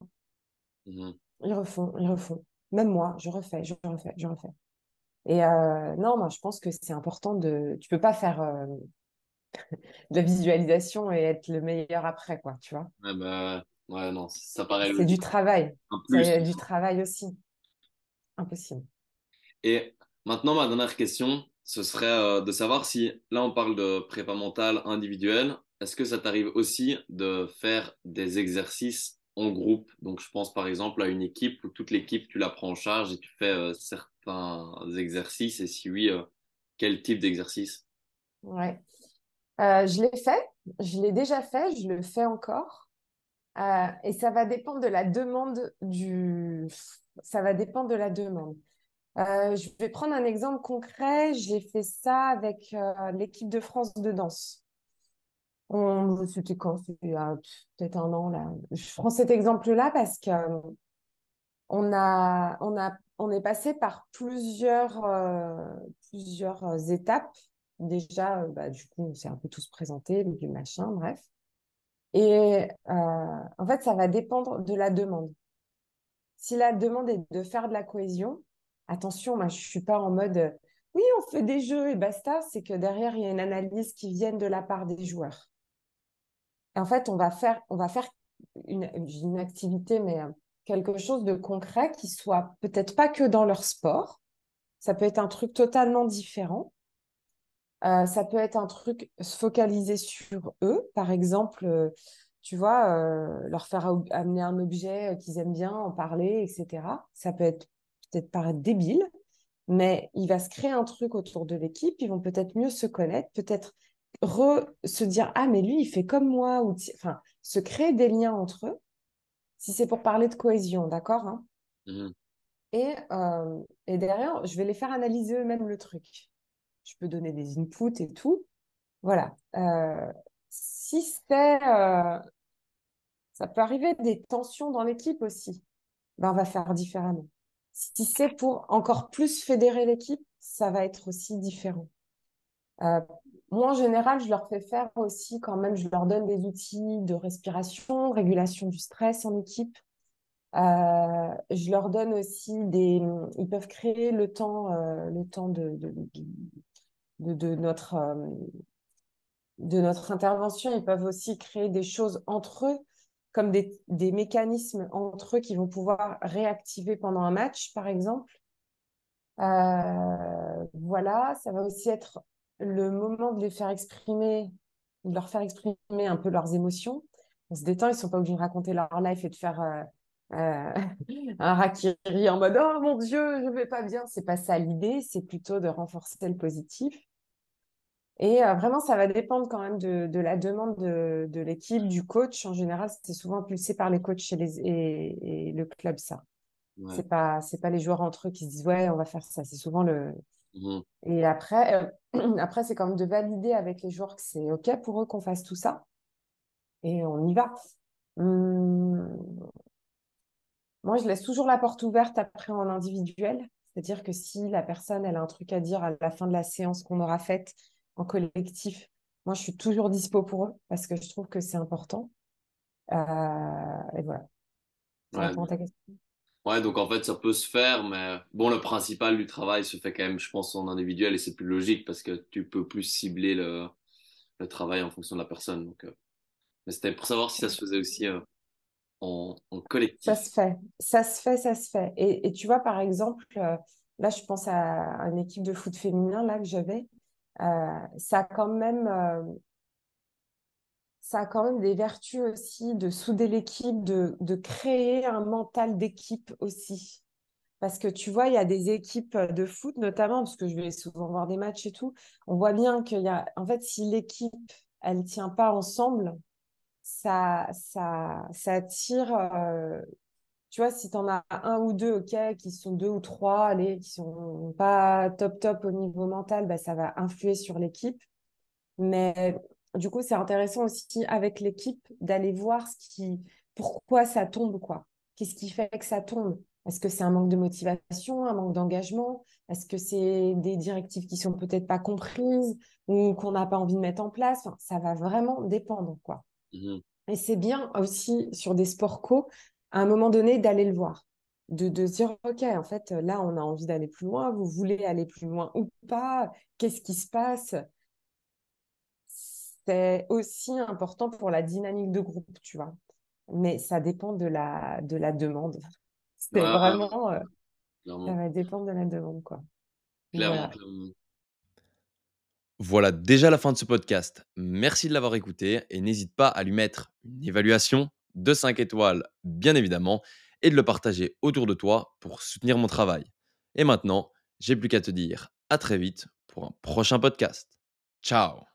Mmh ils refont, ils refont. Même moi, je refais, je refais, je refais. Et euh, non, moi, je pense que c'est important de. Tu peux pas faire euh, de la visualisation et être le meilleur après, quoi, tu vois? Ouais, bah, ouais, non, ça paraît. C'est du travail. C'est du travail aussi. Impossible. Et maintenant, ma dernière question, ce serait euh, de savoir si, là on parle de prépa mentale individuelle, est-ce que ça t'arrive aussi de faire des exercices en groupe? Donc je pense par exemple à une équipe où toute l'équipe tu la prends en charge et tu fais euh, certains exercices et si oui, euh, quel type d'exercice? Ouais, je l'ai fait, je l'ai déjà fait, je le fais encore. et ça va dépendre de la demande du... Ça va dépendre de la demande. Euh, je vais prendre un exemple concret. J'ai fait ça avec euh, l'équipe de France de danse. C'était quand? C'était peut-être un an là. Je prends cet exemple-là parce que on a, on a, on est passé par plusieurs, euh, plusieurs étapes. Déjà, bah, du coup, on s'est un peu tous présentés, du machin, bref. Et en fait, ça va dépendre de la demande. Si la demande est de faire de la cohésion, attention, moi, je suis pas en mode euh, oui, on fait des jeux et basta. C'est que derrière, il y a une analyse qui vient de la part des joueurs. en fait, on va faire, on va faire une, une activité, mais euh, quelque chose de concret qui soit peut-être pas que dans leur sport. Ça peut être un truc totalement différent. Euh, ça peut être un truc se focaliser sur eux. Par exemple, tu vois, euh, leur faire amener un objet euh, qu'ils aiment bien, en parler, etc. Ça peut être peut-être paraître débile, mais il va se créer un truc autour de l'équipe. Ils vont peut-être mieux se connaître, peut-être re- se dire ah mais lui il fait comme moi ou enfin se créer des liens entre eux. Si c'est pour parler de cohésion, d'accord, hein. Et, euh, et derrière, je vais les faire analyser eux-mêmes le truc. Je peux donner des inputs et tout. Voilà. Euh, si c'est, euh, ça peut arriver des tensions dans l'équipe aussi, ben, on va faire différemment. Si c'est pour encore plus fédérer l'équipe, ça va être aussi différent. Moi, en général, je leur fais faire aussi quand même, je leur donne des outils de respiration, régulation du stress en équipe. Euh, je leur donne aussi des. Ils peuvent créer le temps, euh, le temps de, de, notre, euh, de notre intervention. Ils peuvent aussi créer des choses entre eux, comme des, mécanismes entre eux qui vont pouvoir réactiver pendant un match, par exemple. Voilà, ça va aussi être le moment de les faire exprimer, de leur faire exprimer un peu leurs émotions. On se détend, ils ne sont pas obligés de raconter leur life et de faire euh, euh, un rakiri en mode Oh mon Dieu, je vais pas bien. C'est pas ça l'idée, c'est plutôt de renforcer le positif. Et euh, vraiment, ça va dépendre quand même de, de la demande de, de l'équipe, du coach. En général, c'est souvent impulsé par les coachs et, les, et, et le club, ça. Ouais. C'est pas, c'est pas les joueurs entre eux qui se disent ouais, on va faire ça. C'est souvent le. Mhm. Et après, euh, après c'est quand même de valider avec les joueurs que c'est ok pour eux qu'on fasse tout ça. Et on y va. Hum, Moi, je laisse toujours la porte ouverte après en individuel. C'est-à-dire que si la personne elle a un truc à dire à la fin de la séance qu'on aura faite en collectif, moi, je suis toujours dispo pour eux parce que je trouve que c'est important. Euh, et voilà. Ouais, ta question. Ouais, donc en fait, ça peut se faire, mais bon, le principal du travail se fait quand même, je pense, en individuel et c'est plus logique parce que tu peux plus cibler le, le travail en fonction de la personne. Donc, euh, mais c'était pour savoir si ça se faisait aussi euh, en, en Ça collectif. se fait, ça se fait, ça se fait. Et, et tu vois, par exemple, euh, là, je pense à une équipe de foot féminin là que j'avais. Ça a quand même, ça a quand même des vertus aussi de souder l'équipe, de, de créer un mental d'équipe aussi. Parce que tu vois, il y a des équipes de foot, notamment, parce que je vais souvent voir des matchs et tout, on voit bien qu'il y a, en fait, si l'équipe, elle ne tient pas ensemble, ça, ça, ça tire, euh, tu vois, si tu en as un ou deux, ok, qui sont deux ou trois, allez, qui sont pas top top au niveau mental, bah, ça va influer sur l'équipe. Mais du coup, c'est intéressant aussi avec l'équipe d'aller voir ce qui, pourquoi ça tombe, quoi. Qu'est-ce qui fait que ça tombe? Est-ce que c'est un manque de motivation, un manque d'engagement? Est-ce que c'est des directives qui sont peut-être pas comprises ou qu'on n'a pas envie de mettre en place? Enfin, ça va vraiment dépendre, quoi. Mhm. Et c'est bien aussi sur des sports co, à un moment donné, d'aller le voir. De, de se dire, OK, en fait, là, on a envie d'aller plus loin. Vous voulez aller plus loin ou pas? Qu'est-ce qui se passe? C'est aussi important pour la dynamique de groupe, tu vois. Mais ça dépend de la, de la demande. C'est Ouais, ouais, vraiment, euh, ça va dépendre de la demande, quoi. clairement, Voilà. clairement. Voilà déjà la fin de ce podcast. Merci de l'avoir écouté et n'hésite pas à lui mettre une évaluation de 5 étoiles, bien évidemment, et de le partager autour de toi pour soutenir mon travail. Et maintenant, j'ai plus qu'à te dire à très vite pour un prochain podcast. Ciao